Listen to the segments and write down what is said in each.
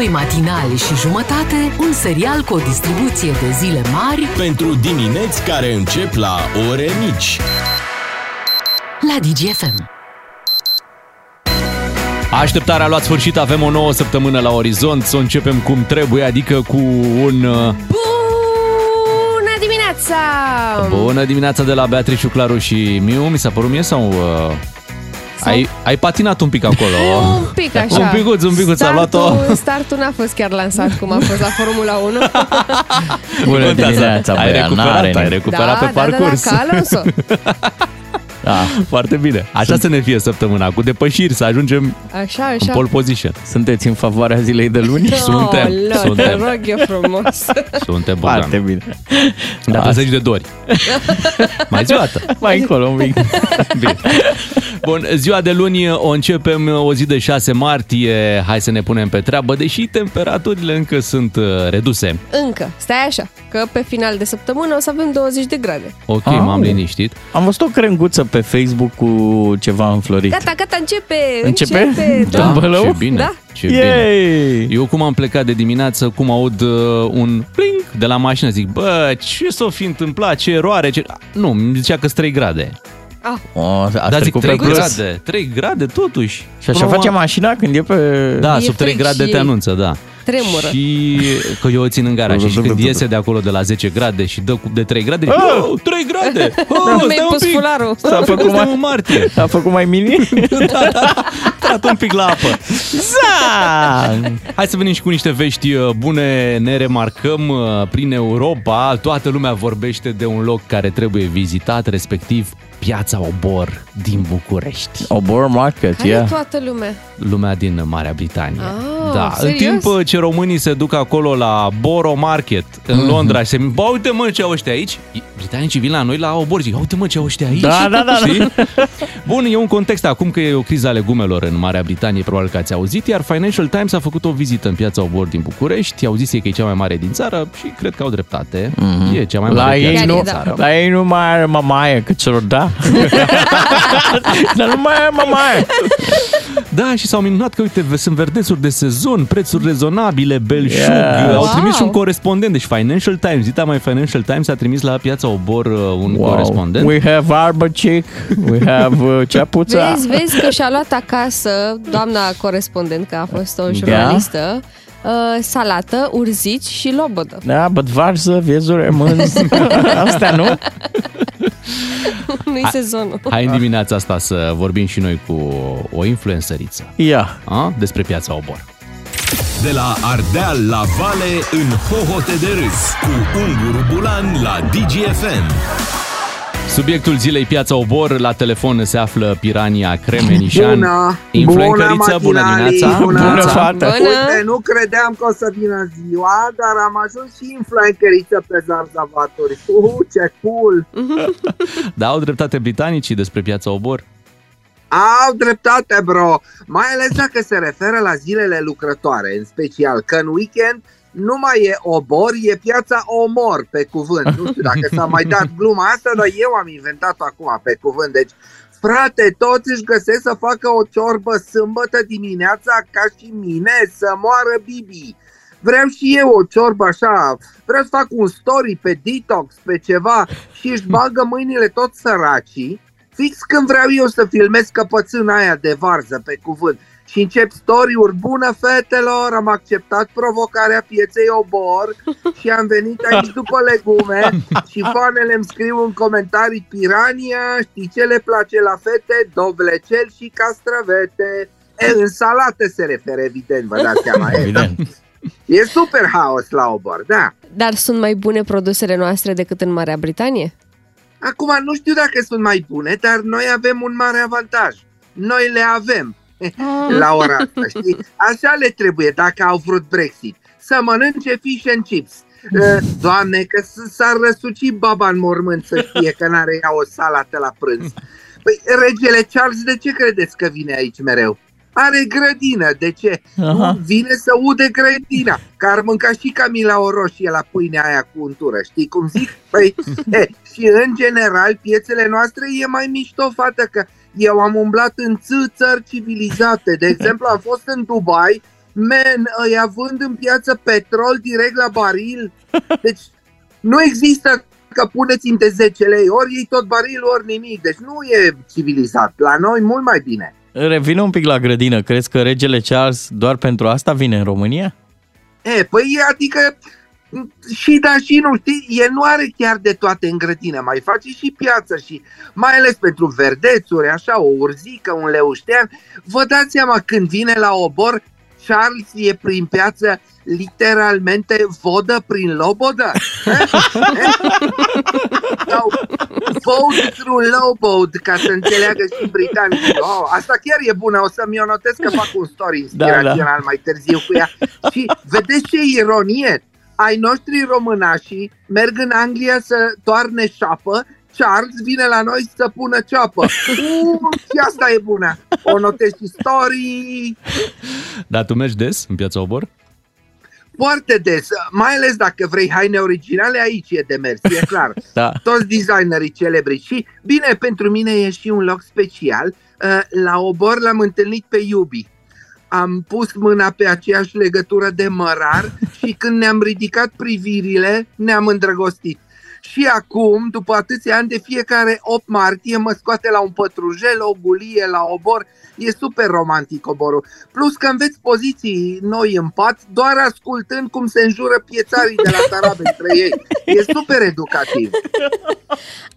Doi matinali și jumătate, un serial cu o distribuție de zile mari Pentru dimineți care încep la ore mici. la DGFM. Așteptarea a luat sfârșit, avem o nouă săptămână la orizont, să o începem cum trebuie, adică cu un... uh, Bună dimineața! Bună dimineața de la Beatrice, Claru și Miu, mi s-a părut mie sau... Uh, ai, ai patinat un pic acolo. Un pic așa. Un picuț, un picuț, a luat-o. Startul, startul n-a fost chiar lansat cum a fost la Formula 1. Bună Contează. dimineața, Ai băia, recuperat, n-are ai nimic. recuperat pe da, parcurs. Da, da, ca Alonso. Da, Foarte bine. Așa să ne fie săptămâna, cu depășiri, să ajungem Așa, în așa. pole position. sunteți în favoarea zilei de luni? Suntem, Oh, suntem. Te rog eu frumos. Suntem Foarte Bogdan. bine. Dar da. zici de dori. Mai zi o dată. Mai încolo un pic. Bine. Bun, ziua de luni o începem o zi de 6 martie. Hai să ne punem pe treabă, deși temperaturile încă sunt uh, reduse. Încă, stai așa, că pe final de săptămână o să avem 20 de grade. Ok, Au. m-am liniștit. Am văzut o crenguță pe Facebook cu ceva înflorit. Gata, gata, începe! Începe? Începe! Da. Da. Tâmbălău? ce bine. Da. Ce bine. Yay! Eu cum am plecat de dimineață, cum aud uh, un pling de la mașină, zic, bă, ce s-o fi întâmplat, ce eroare, ce... Nu, mi zicea că 3 grade. Ah, O, a Dar zic, trecut 3 pe plus. grade, 3 grade totuși. Și așa Până la face urmă- mașina când e pe... Da, E sub 3 frig grade și te anunță, da. tremură. Și că eu o țin în gara și, și când iese de acolo de la 10 grade și dă cu de 3 grade, zic, Ah! oh, 3 grade! Oh, Nu stai mi-ai un pus pic! fularul. S-a făcut Suntem mai- în martie! A făcut mai mini? Dat un pic la apă. Zang! Hai să venim și cu niște vești uh, bune. Ne remarcăm uh, prin Europa. Toată lumea vorbește de un loc care trebuie vizitat, respectiv Piața Obor din București. Obor Market, Care yeah. e toată lumea? Lumea din Marea Britanie. Ah, da, în serios? timp uh, ce românii se duc acolo la Borough Market în Mhm. Londra și se bă, uite mă ce au ăștia aici. Britanicii vin la noi la Obor zic, uite mă ce au ăștia aici. Da, da, da, Știi? Bun, e un context acum că e o criză a legumelor în Marea Britanie, probabil că ați auzit, iar Financial Times a făcut o vizită în piața Obor din București, au zis ei că e cea mai mare din țară și cred că au dreptate. E cea mai La mare ei, piață nu, din da. țară. la ei nu mai are mamaie cât să da. Dar nu mai are mamaie. Da, și s-au minunat că, uite, sunt verdețuri de sezon, prețuri rezonabile, belșug. Yeah. Au trimis și un Wow. corespondent. Deci Financial Times, zita mai Financial Times a trimis la piața Obor uh, un corespondent. We have arbăcic, we have uh, ceapuța. Vezi, vezi că și-a luat acasă doamna corespondent, că a fost o jurnalistă, uh, salată, urzici și lobodă. Da, but varză, viezuri, mânz. Astea nu? Nu-i sezonul. Hai în dimineața asta să vorbim și noi cu o influențăriță Ia. a? despre piața Obor. De la Ardeal la Vale în hohote de râs cu Unguru Bulan la DGFM. Subiectul zilei Piața Obor, la telefon se află Pirania Cremenișan. Bună! Influencăriță, bună matinalii, dimineața! Bună, Bună, fată! Bună! Uite, nu credeam că o să vină ziua, dar am ajuns și influenceriță pe Zarzavaturi. Uh, ce cool! Da, au dreptate britanicii despre Piața Obor? Au dreptate, bro! Mai ales dacă se referă la zilele lucrătoare, în special că în weekend nu mai e obor, e piața omor pe cuvânt. Nu știu dacă s-a mai dat gluma asta, dar eu am inventat-o acum pe cuvânt. Deci, frate, toți își găsesc să facă o ciorbă sâmbătă dimineața ca și mine să moară Bibi. Vreau și eu o ciorbă așa, vreau să fac un story pe detox, pe ceva și își bagă mâinile tot săracii fix când vreau eu să filmez căpățâna aia de varză pe cuvânt și încep story-uri bună fetelor, am acceptat provocarea pieței obor și am venit aici după legume și fanele îmi scriu în comentarii pirania, știi ce le place la fete? Dovlecel și castravete. E, în salate se referă, evident, vă dați seama. E, Evident. e super haos la obor, da. Dar sunt mai bune produsele noastre decât în Marea Britanie? Acum nu știu dacă sunt mai bune, dar noi avem un mare avantaj. Noi le avem la ora asta, știi? Așa le trebuie dacă au vrut Brexit. Să mănânce fish and chips. Uh, Doamne, că s- s-ar răsuci baba în mormânt să știe că n-are ea o salată la prânz. Păi, regele Charles, de ce credeți că vine aici mereu? Are grădină, de ce? Aha. Nu, vine să ude grădina, că ar mânca și Camila o roșie la pâinea aia cu untură, știi cum zic? Păi, e, și în general, piețele noastre e mai mișto, fată, că eu am umblat în ț- țări civilizate. De exemplu, am fost în Dubai Men, îi vând în piață petrol direct la baril. Deci nu există că puneți de 10 lei, ori ei tot barilul, ori nimic. Deci nu e civilizat. La noi mult mai bine. Revin un pic la grădină. Crezi că regele Charles doar pentru asta vine în România? E, păi adică și da și nu, știi, el nu are chiar de toate în grădină, mai face și piață și mai ales pentru verdețuri, așa, o urzică, un leuștean. Vă dați seama, când vine la obor, Charles e prin piață literalmente vodă prin lobodă? Sau boat through lowboat, ca să înțeleagă și britanicii. Oh, asta chiar e bună, o să-mi o notez că fac un story inspirațional da, da. mai târziu cu ea. Și vedeți ce ironie? Ai noștri românașii merg în Anglia să toarne șapă Charles vine la noi să pună ceapă. Uh, și asta e bună. O notezi și story. Dar tu mergi des în piața Obor? Foarte des, mai ales dacă vrei haine originale, aici e de mers, e clar. da. Toți designerii celebri și, bine, pentru mine e și un loc special. Uh, la Obor l-am întâlnit pe Iubi. Am pus mâna pe aceeași legătură de mărar și când ne-am ridicat privirile, ne-am îndrăgostit. Și acum, după atâția ani, de fiecare 8 martie mă scoate la un pătrujel, o gulie, la obor. E super romantic oborul. Plus că înveți poziții noi în pat, doar ascultând cum se înjură piețarii de la tarabe între ei. E super educativ.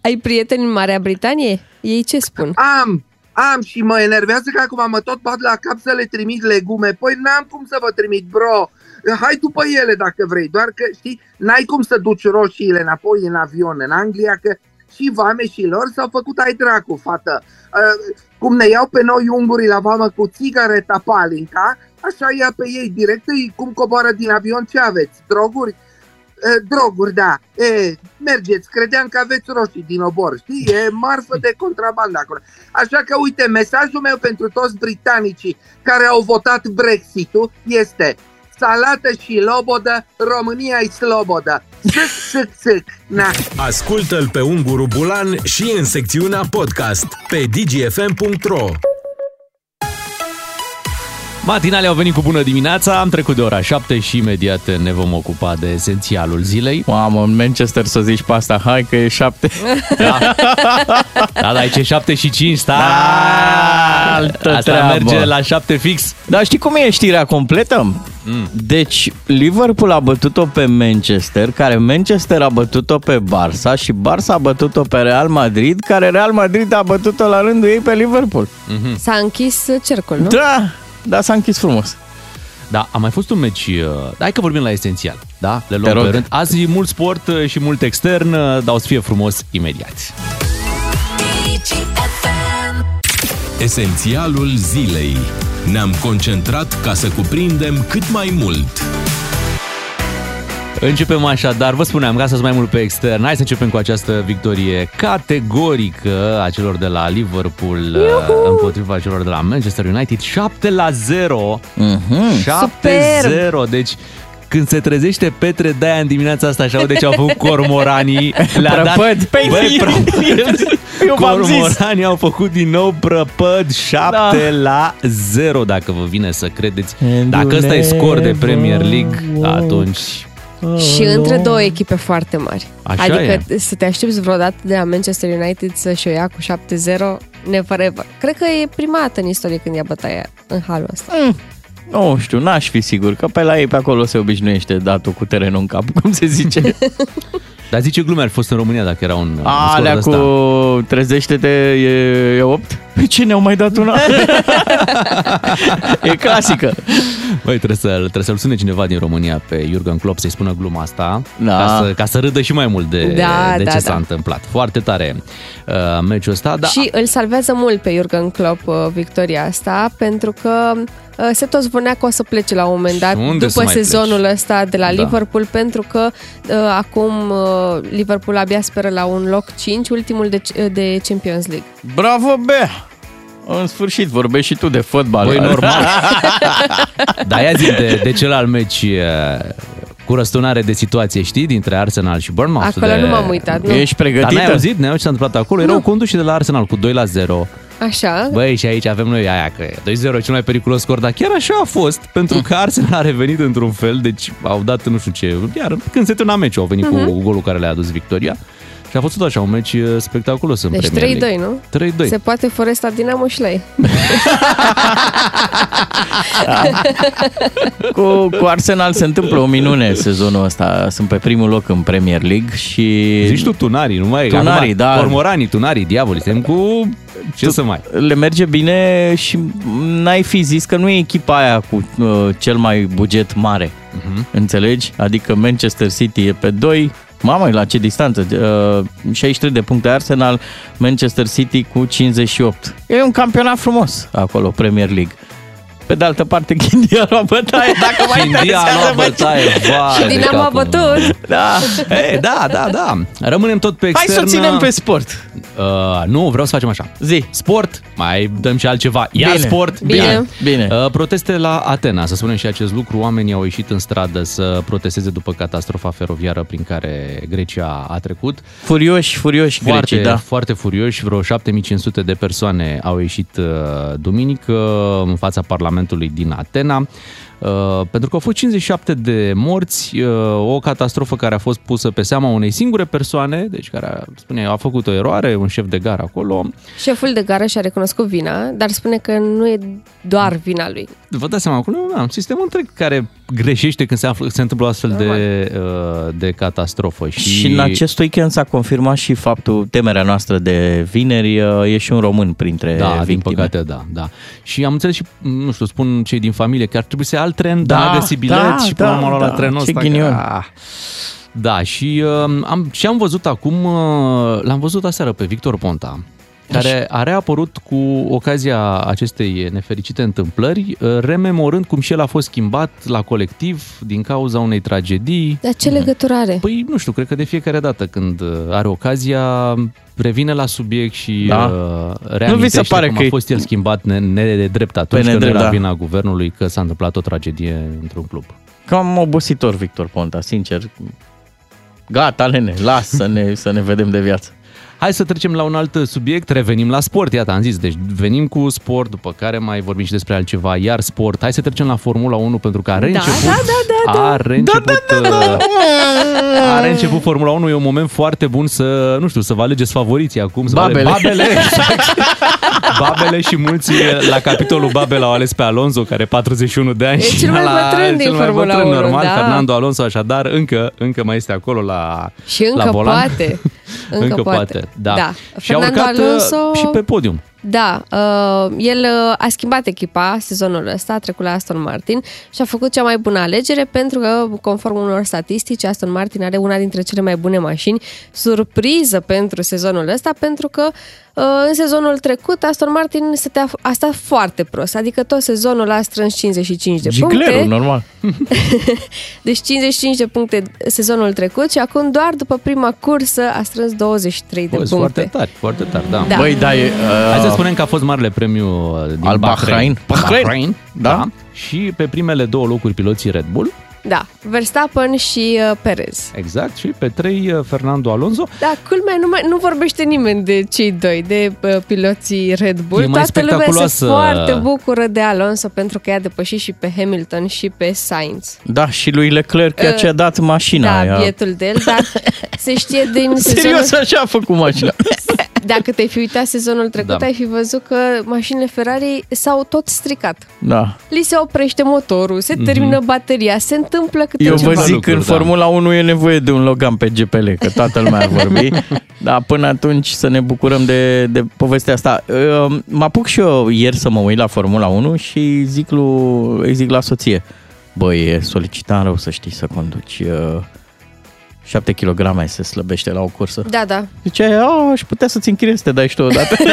Ai prieteni în Marea Britanie? Ei ce spun? Am, am și mă enervează că acum mă tot bat la cap să le trimit legume. Păi n-am cum să vă trimit, bro hai după ele dacă vrei, doar că știi, n-ai cum să duci roșiile înapoi în avion în Anglia, că și vameșilor s-au făcut ai dracu, fată. Uh, cum ne iau pe noi ungurii la vamă cu țigareta palinca, așa ia pe ei direct, cum coboară din avion, ce aveți? Droguri? Uh, droguri, da. E, mergeți, credeam că aveți roșii din obor, știi? E marfă de contrabandă acolo. Așa că, uite, mesajul meu pentru toți britanicii care au votat Brexit-ul este salată și lobodă, România e slobodă. Țic, țic, țic. Na. Ascultă-l pe Unguru Bulan și în secțiunea podcast pe dgfm.ro Matinale au venit cu bună dimineața, am trecut de ora 7 și imediat ne vom ocupa de esențialul zilei. Mamă, în Manchester să zici pe asta, hai că e 7. Da, da, da e 7 și 5, stai! Da, altă Asta treabă. merge la 7 fix. Dar știi cum e știrea completă? Mm. Deci, Liverpool a bătut-o pe Manchester, care Manchester a bătut-o pe Barça și Barça a bătut-o pe Real Madrid, care Real Madrid a bătut-o la rândul ei pe Liverpool. Mm-hmm. S-a închis cercul, nu? Da, da, s-a închis frumos. Da, a mai fost un meci, uh, hai că vorbim la esențial, da? Le luăm pe rând. Azi mult sport uh, și mult extern, uh, dar o să fie frumos imediat. Esențialul zilei. Ne-am concentrat ca să cuprindem cât mai mult. Începem așadar, vă spuneam, ca să mai mult pe extern, hai să începem cu această victorie categorică a celor de la Liverpool Iuhu! împotriva celor de la Manchester United, 7 la 0. Mm-hmm. 7-0, deci când se trezește Petre de în dimineața asta și aude ce au făcut cormoranii, le-a dat... Păi, băi, cormoranii au făcut din nou prăpăd 7 da. la 0, dacă vă vine să credeți. Dacă ăsta e scor de Premier League, atunci și între două echipe foarte mari. Așa adică e. să te aștepți vreodată de la Manchester United să-și o ia cu 7-0, never ever. Cred că e prima dată în istorie când ia bătaia în halul ăsta. Mm. Nu știu, n-aș fi sigur, că pe la ei pe acolo se obișnuiește datul cu terenul în cap, cum se zice. Dar zice glume, ar fost în România dacă era un, Alea un cu trezește-te, e, e 8? Pe ce ne-au mai dat una? e clasică. Băi, trebuie, să, trebuie să-l sune cineva din România pe Jurgen Klopp să-i spună gluma asta, da. ca, să, ca să râdă și mai mult de, da, de da, ce da. s-a întâmplat. Foarte tare uh, meciul ăsta. Da. Și îl salvează mult pe Jurgen Klopp uh, victoria asta, pentru că uh, se tot spunea că o să plece la un moment dat unde după sezonul pleci? ăsta de la Da. Liverpool, pentru că uh, acum uh, Liverpool abia speră la un loc 5, ultimul de, de Champions League. Bravo, Bea! În sfârșit, vorbești și tu de fotbal. Băi, normal. Dar ia zi de, de celălalt meci uh, cu răsturnare de situație, știi, dintre Arsenal și Bournemouth. Acolo de... nu m-am uitat, nu. Ești Dar pregătită? n-ai auzit? N-ai auzit ce s-a întâmplat acolo? Erau conduși de la Arsenal cu 2 la 0. Așa. Băi, și aici avem noi aia că 2-0 cel mai periculos scor, dar chiar așa a fost, pentru că Arsenal a revenit într-un fel, deci au dat nu știu ce, iar când se termina meciul au venit Mhm. cu golul care le-a adus victoria. Și a fost tot așa un meci uh, spectaculos în Deci Premier 3-2, League. nu? 3-2. Se poate Foresta Dinamo și la ei. Cu, cu Arsenal se întâmplă o minune sezonul ăsta. Sunt pe primul loc în Premier League și... Zici tu tunarii, nu mai Tunarii, acum, da. Cormoranii, tunarii, diavolii, suntem cu... Ce să mai... le merge bine și n-ai fi zis că nu e echipa aia cu uh, cel mai buget mare. Uh-huh. Înțelegi? Adică Manchester City e pe 2, Mamă, la ce distanță? Uh, 63 de puncte Arsenal, Manchester City cu 58. E un campionat frumos acolo, Premier League. Pe de altă parte, Chindia a luat bătaie, dacă mai India a interesează luat bă- bătaie, vai Și de Dinamo a capul meu. bătut. Da. Ei, da, da, da. Rămânem tot pe Hai externă. să o ținem pe sport. Uh, nu, vreau să facem așa. Zi. Sport, mai dăm și altceva. Iar Bine. sport. Bine. Bine. Uh, proteste la Atena, să spunem și acest lucru. Oamenii au ieșit în stradă să protesteze după catastrofa feroviară prin care Grecia a trecut. Furioși, furioși Foarte, grecii, da. foarte furioși, vreo 7500 de persoane au ieșit uh, duminică în fața Parlamentului din Atena. Uh, pentru că au fost 57 de morți, uh, o catastrofă care a fost pusă pe seama unei singure persoane, deci care a, spune, a făcut o eroare, un șef de gară acolo. Șeful de gară și-a recunoscut vina, dar spune că nu e doar vina lui. Vă dați seama, acolo e un sistem întreg care greșește când se, află, se întâmplă o astfel de, uh, de catastrofă. Și, Și în acest weekend s-a confirmat și faptul, temerea noastră de vineri, uh, e și un român printre Da, din victime. păcate, da, da. Și am înțeles și, nu știu, spun cei din familie că ar trebui să ia alt tren, Da, dar n-a găsit bilet da, și până da, la urmă a luat da, trenul ce ăsta. ghinion. Că, ah. da, și, uh, am, și am văzut acum, uh, l-am văzut aseară pe Victor Ponta, care a reapărut cu ocazia acestei nefericite întâmplări, uh, rememorând cum și el a fost schimbat la colectiv din cauza unei tragedii. Dar ce legătură are? Păi, nu știu, cred că de fiecare dată când uh, are ocazia, revine la subiect și Da. uh, reamintește pare cum că a e- fost el schimbat ne- nedrept atunci Pe când nedrept, era da. vina guvernului că s-a întâmplat o tragedie într-un club. Cam obositor Victor Ponta, sincer. Gata, nene, lasă-ne să ne vedem de viață. Hai să trecem la un alt subiect, revenim la sport, iată, am zis, deci venim cu sport, după care mai vorbim și despre altceva, iar sport. Hai să trecem la Formula 1 pentru că a reînceput, da, da, da, da. a reînceput, uh, a reînceput Formula 1, e un moment foarte bun să, nu știu, să vă alegeți favoriții acum. Să vă ale- Babele. Babele, exact. Babele și mulți la capitolul Babel au ales pe Alonso, care 41 de ani. E și cel mai la- bătrân din cel mai Formula bătrân, 1, normal, da. Fernando Alonso, așadar, încă, încă mai este acolo la Și încă la volan. poate. Încă, Încă poate. poate, da. da. Și a Fernando urcat uh, Alonso... și pe podium. Da, uh, el uh, a schimbat echipa sezonul ăsta, a trecut la Aston Martin și a făcut cea mai bună alegere pentru că, conform unor statistici, Aston Martin are una dintre cele mai bune mașini. Surpriză pentru sezonul ăsta pentru că uh, în sezonul trecut Aston Martin stătea, a stat foarte prost, adică tot sezonul a strâns 55 de Giglerul, puncte. normal. Deci 55 de puncte sezonul trecut și acum doar după prima cursă a strâns 23 de Bă, sunt puncte. foarte tari, foarte tari, da. Da. Băi, da, e, Hai să uh, spunem că a fost marele premiu uh, din Al Bahrain. Bahrain. Bahrain, Da. da. Și pe primele două locuri piloții Red Bull, Da, Verstappen și uh, Perez. exact, și pe trei uh, Fernando Alonso. Da, culmea, nu, mai, nu vorbește nimeni de cei doi, de uh, piloții Red Bull. E mai Toată lumea se spectaculoasă. foarte bucură de Alonso pentru că i-a depășit și pe Hamilton și pe Sainz. da, și lui Leclerc uh, ce a dat mașina da, aia. bietul de el, dar se știe din sezonul... Serios, așa a făcut mașina. Dacă te-ai fi uitat sezonul trecut, Da. ai fi văzut că mașinile Ferrari s-au tot stricat. Da. Li se oprește motorul, se termină bateria, se întâmplă câte Eu ceva. vă zic, lucruri, în da. Formula 1 e nevoie de un Logan pe GPL, că toată lumea ar vorbi. Dar până atunci să ne bucurăm de, de povestea asta. Uh, Mă apuc și eu ieri să mă uit la Formula 1 și zic, lui, îi zic la soție, băi, e solicitant rău să știi să conduci. Uh, 7 kg se slăbește la o cursă. Da, da. Zice, oh, aș putea să-ți închiriez să te dai și tu odată.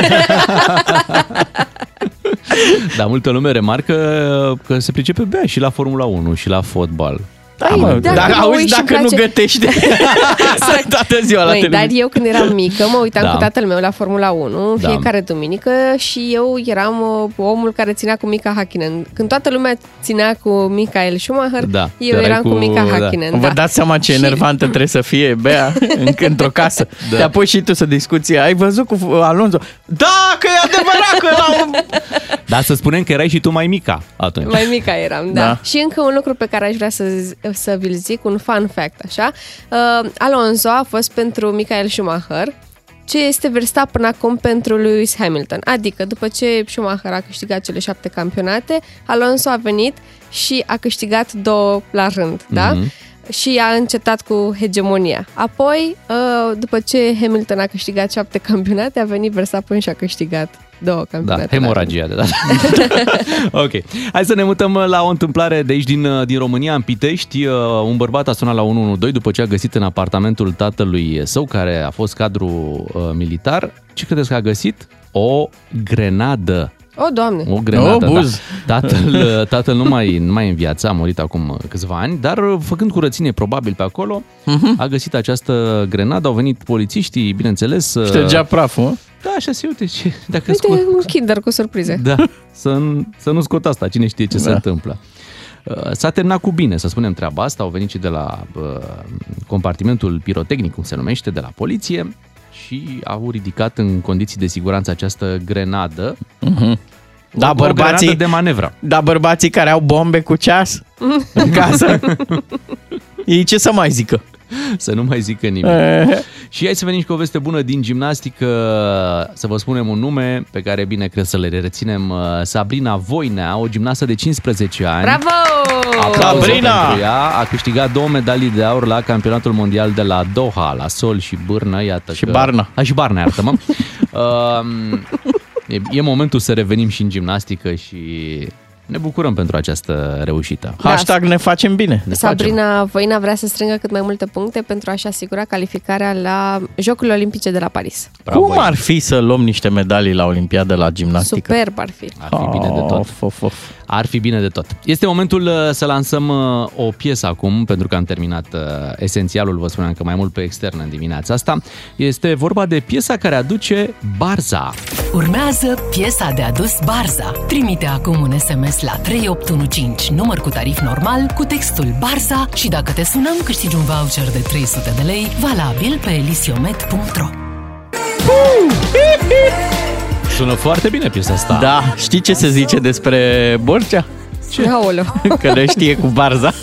Dar multă lume remarcă că se pricepe bea și la Formula 1 și la fotbal. Da, Păi, mă, dacă dar mă auzi uit și dacă îmi nu place- gătești Stai toată ziua la Măi, dar televizor. eu când eram mică mă uitam Da. cu tatăl meu la Formula 1 în Da. fiecare duminică și eu eram uh, omul care ținea cu Mika Hakkinen. Când toată lumea ținea cu Michael Schumacher, Da. eu Tu erai eram cu, cu- Mika da. Hakkinen. Vă da. dați seama ce Și- enervantă trebuie să fie Bea în, într-o casă. Da. Te apuci și tu să discuți. Ai văzut cu Alonso? Da, că e adevărat că l-am... Dar să spunem că erai și tu mai mica atunci. Mai mică eram, da. Da. da. Și încă un lucru pe care aș vrea să, să vi-l zic, un fun fact, așa. Uh, Alonso a fost pentru Michael Schumacher, ce este Verstappen acum pentru Lewis Hamilton. Adică, după ce Schumacher a câștigat cele șapte campionate, Alonso a venit și a câștigat două la rând, da? Mhm. Și a încetat cu hegemonia. Apoi, uh, după ce Hamilton a câștigat șapte campionate, a venit Verstappen și a câștigat două Da, campionate. la rând. hemoragia de data. ok. Hai să ne mutăm la o întâmplare de aici din, din România, în Pitești. Uh, Un bărbat a sunat la 112 după ce a găsit în apartamentul tatălui său, care a fost cadru uh, militar. Ce credeți că a găsit? O grenadă. O, Doamne! O grenadă, O, buz. da. Tatăl, tatăl nu mai, nu mai e în viață, a murit acum câțiva ani, dar făcând curățenie probabil pe acolo, a găsit această grenadă, au venit polițiștii, bineînțeles. uh, Ștergea praful, mă? Da, așa se uite, ce, dacă Uite, scot, un kinder cu surprize. da, să, să nu scot asta, cine știe ce da. se Da. întâmplă. Uh, S-a terminat cu bine, să spunem treaba asta, au venit și de la uh, compartimentul pirotehnic, cum se numește, de la poliție și au ridicat în condiții de siguranță această grenadă. Da, o, o bărbații, grenadă de manevră. da, bărbații care au bombe cu ceas în casă. Ei ce să mai zică? Să nu mai zică nimic. și hai să venim și cu o veste bună din gimnastică, să vă spunem un nume pe care bine cred să le reținem. Uh, Sabrina Voinea, o gimnastă de 15 ani. Bravo! Aplauze Sabrina! pentru ea. A câștigat două medalii de aur la campionatul mondial de la Doha, la sol și bârnă, iată Și că... barnă. A, și barnă, iartă-mă. um, e, e momentul să revenim și în gimnastică și ne bucurăm pentru această reușită. Da. Hashtag ne facem bine. Ne facem. Sabrina Voina vrea să strângă cât mai multe puncte pentru a-și asigura calificarea la Jocurile Olimpice de la Paris. Bravo, Cum ar fi să luăm niște medalii la Olimpiadă la gimnastică? Superb ar fi. Ar fi bine de tot. Of, of, of. Ar fi bine de tot. Este momentul uh, să lansăm uh, o piesă acum, pentru că am terminat uh, esențialul, vă spuneam că mai mult pe extern în dimineața asta. Este vorba de piesa care aduce Barza. Urmează piesa de adus Barza. Trimite acum un SMS la 3815, număr cu tarif normal, cu textul Barza și dacă te sunăm, câștigi un voucher de 300 de lei, valabil pe elisiomet.ro. Sună foarte bine piesa asta. Da, știi ce se zice despre Borcea? Ce? Aoleu. Că le știe cu barza.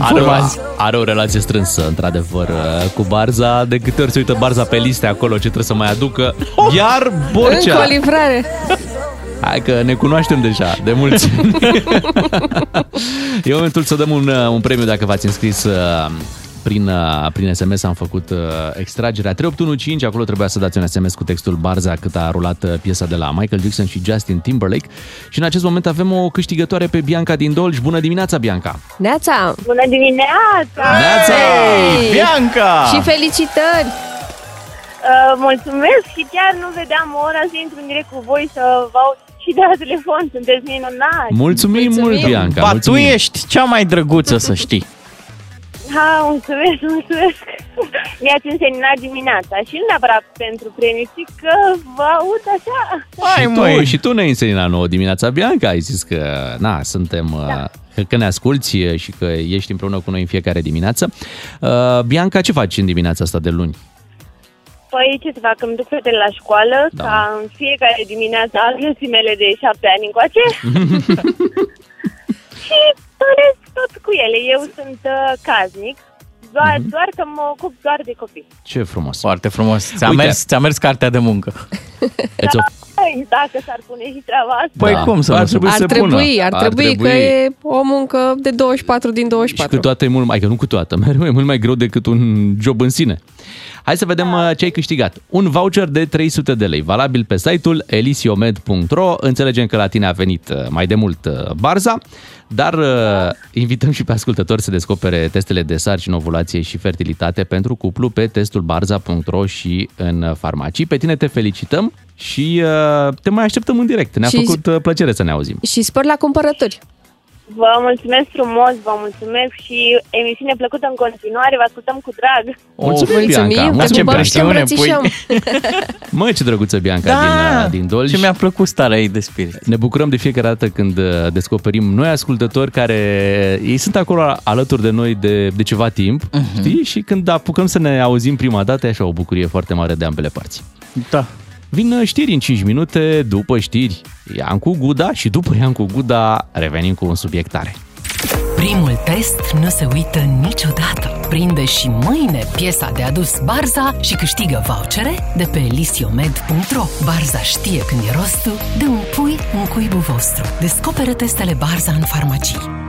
Are o, Informați. are o relație strânsă, într-adevăr, uh, cu Barza. De câte ori se uită Barza pe liste acolo ce trebuie să mai aducă, iar Încă Borcea. o livrare. Hai că ne cunoaștem deja de mulți ani. e momentul să dăm un, uh, un premiu dacă v-ați înscris uh, prin, uh, prin SMS am făcut uh, extragerea 3815, acolo trebuia să dați un SMS cu textul Barza cât a rulat uh, piesa de la Michael Jackson și Justin Timberlake și în acest moment avem o câștigătoare pe Bianca din Dolj. Bună dimineața, Bianca! Neața! Bună dimineața! Neața! Hey, Bianca! Și felicitări! Uh, mulțumesc și chiar nu vedeam ora să intru în direct cu voi să vă aud și de la telefon. Sunteți minunați! Mulțumim, Mulțumim. mult, Bianca! Ba, tu mulțumim. ești cea mai drăguță, să știi. Ha, mulțumesc, mulțumesc! Mi-ați însemnat dimineața și nu neapărat pentru premiu, ci că vă aud așa. Hai, și, tu, măi. și tu ne-ai înseninat nouă dimineața, Bianca, ai zis că, na, suntem, da. că, că ne asculti uh, și că ești împreună cu noi în fiecare dimineață. Uh, Bianca, ce faci în dimineața asta de luni? Păi ce să fac, îmi duc fetele la școală, Da. da. ca în fiecare dimineață al vieții mele de șapte ani încoace. și doresc tot cu ele. Eu sunt uh, caznic, doar, Mhm. doar că mă ocup doar de copii. Ce frumos! Foarte frumos. Ți-a Uite. mers, ți-a mers cartea de muncă. Îți of- Păi, dacă s-ar pune și treaba asta. Păi cum să ar nu se trebui Ar să trebui, pună. ar trebui, că e o muncă de 24 din Și 24. câteodată e mult mai, că nu câteodată, mereu e mult mai greu decât un job în sine. Hai să vedem uh, ce ai câștigat. Un voucher de 300 de lei, valabil pe site-ul elisiomed.ro. Înțelegem că la tine a venit uh, mai de mult uh, Barza, dar uh, invităm și pe ascultători să descopere testele de sarcină, ovulație și fertilitate pentru cuplu pe testul barza.ro și în uh, farmacii. Pe tine te felicităm și uh, te mai așteptăm în direct. Ne-a Și- făcut uh, plăcere să ne auzim. Și spor la cumpărături. Vă mulțumesc frumos, vă mulțumesc și emisiune plăcută în continuare, vă ascultăm cu drag. Mulțumim, Mulțumim, Bianca. te ce pupăm și te presiune pui. îmbrățișăm. Măi, ce drăguță Bianca din, uh, din Dolj. ce mi-a plăcut starea ei de spirit. Ne bucurăm de fiecare dată când uh, descoperim noi ascultători care ei sunt acolo alături de noi de, de ceva timp, uh-huh. știi? Și când apucăm să ne auzim prima dată, e așa o bucurie foarte mare de ambele părți. Da. Vin uh, știri în 5 minute, după știri Iancu Guda și după Iancu Guda revenim cu un subiect tare. Primul test nu se uită niciodată. Prinde și mâine piesa de adus Barza și câștigă vouchere de pe lisiomed.ro. Barza știe când e rostul de un pui în cuibul vostru. Descoperă testele Barza în farmacii.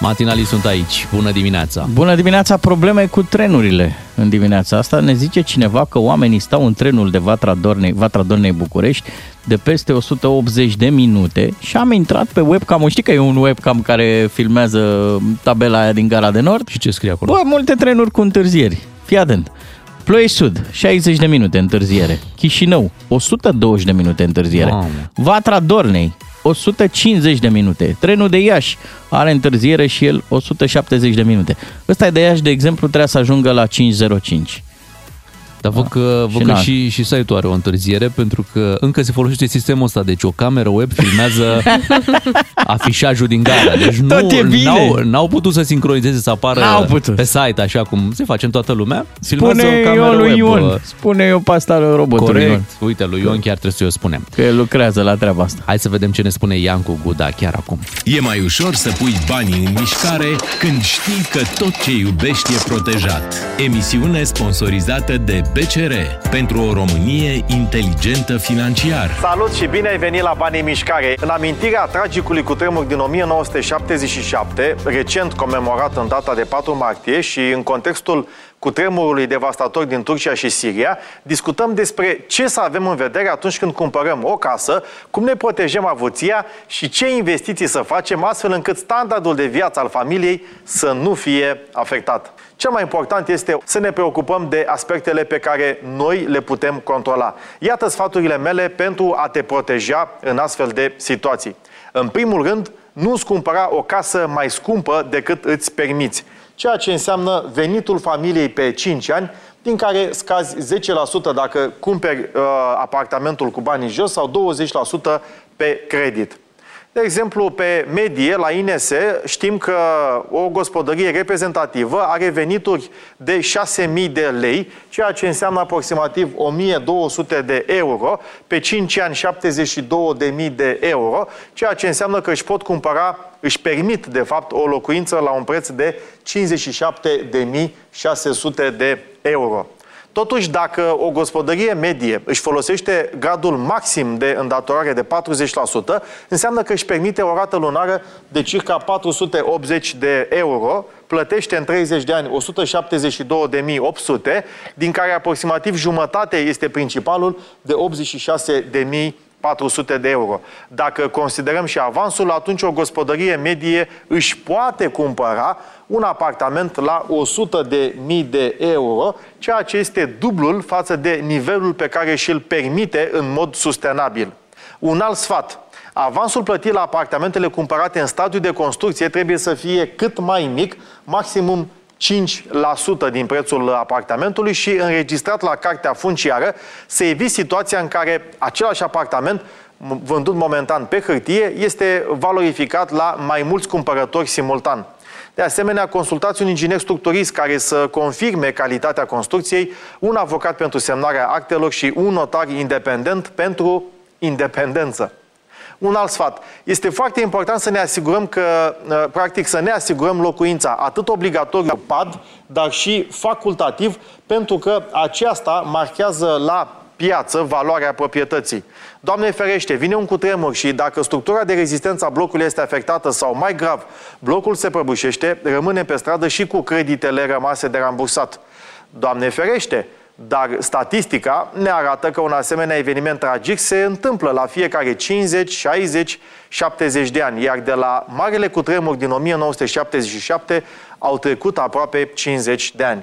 Matinalii sunt aici. Bună dimineața! Bună dimineața, probleme cu trenurile în dimineața asta. Ne zice cineva că oamenii stau în trenul de Vatra Dornei, Vatra Dornei București de peste 180 de minute și am intrat pe webcam. Știi că e un webcam care filmează tabela aia din Gara de Nord? Și ce scrie acolo? Bă, multe trenuri cu întârzieri. Fii atent. Ploiești Sud, 60 de minute întârziere. Chișinău, 120 de minute întârziere. Mamă. Vatra Dornei, 150 de minute. Trenul de Iași are întârziere și el 170 de minute. Ăsta e de Iași, de exemplu, trebuie să ajungă la 505. Dar văd că, Și văd că n-ar. și, și site-ul are o întârziere pentru că încă se folosește sistemul ăsta. Deci o cameră web filmează afișajul din gara. Deci nu, Tot e bine. N-au, n-au putut să sincronizeze să apară N-au putut. pe site așa cum se face în toată lumea. Filmează Spune o cameră eu lui web. Ion. uh, Spune eu pe asta lui robotului Ion. Corect. Uite, lui Ion chiar trebuie să o spunem. Că el lucrează la treaba asta. Hai să vedem ce ne spune Iancu Guda chiar acum. E mai ușor să pui banii în mișcare când știi că tot ce iubești e protejat. Emisiune sponsorizată de BCR pentru o Românie inteligentă financiar. Salut și bine ai venit la Banii în Mișcare. În amintirea tragicului cutremur din 1977, recent comemorat în data de 4 martie și în contextul cutremurului devastator din Turcia și Siria, discutăm despre ce să avem în vedere atunci când cumpărăm o casă, cum ne protejăm avuția și ce investiții să facem astfel încât standardul de viață al familiei să nu fie afectat. Cel mai important este să ne preocupăm de aspectele pe care noi le putem controla. Iată sfaturile mele pentru a te proteja în astfel de situații. În primul rând, nu-ți cumpăra o casă mai scumpă decât îți permiți, ceea ce înseamnă venitul familiei pe 5 ani, din care scazi 10% dacă cumperi uh, apartamentul cu banii jos sau 20% pe credit. De exemplu, pe medie, la INS, știm că o gospodărie reprezentativă are venituri de 6.000 de lei, ceea ce înseamnă aproximativ 1.200 de euro, pe 5 ani 72.000 de euro, ceea ce înseamnă că își pot cumpăra, își permit, de fapt, o locuință la un preț de 57.600 de euro. Totuși, dacă o gospodărie medie își folosește gradul maxim de îndatorare de 40%, înseamnă că își permite o rată lunară de circa 480 de euro, plătește în 30 de ani 172.800, din care aproximativ jumătate este principalul de 86.000 400 de euro. Dacă considerăm și avansul, atunci o gospodărie medie își poate cumpăra un apartament la 100 de mii de euro, ceea ce este dublul față de nivelul pe care și-l permite în mod sustenabil. Un alt sfat. Avansul plătit la apartamentele cumpărate în stadiu de construcție trebuie să fie cât mai mic, maximum 5% din prețul apartamentului și înregistrat la cartea funciară să eviți situația în care același apartament m- vândut momentan pe hârtie este valorificat la mai mulți cumpărători simultan. De asemenea, consultați un inginer structurist care să confirme calitatea construcției, un avocat pentru semnarea actelor și un notar independent pentru independență. Un alt sfat. Este foarte important să ne asigurăm că, uh, practic, să ne asigurăm locuința atât obligatoriu PAD, dar și facultativ, pentru că aceasta marchează la piață valoarea proprietății. Doamne ferește, vine un cutremur și dacă structura de rezistență a blocului este afectată sau mai grav, blocul se prăbușește, rămâne pe stradă și cu creditele rămase de rambursat. Doamne ferește, dar statistica ne arată că un asemenea eveniment tragic se întâmplă la fiecare 50, 60, 70 de ani, iar de la marele cutremur din 1977 au trecut aproape 50 de ani.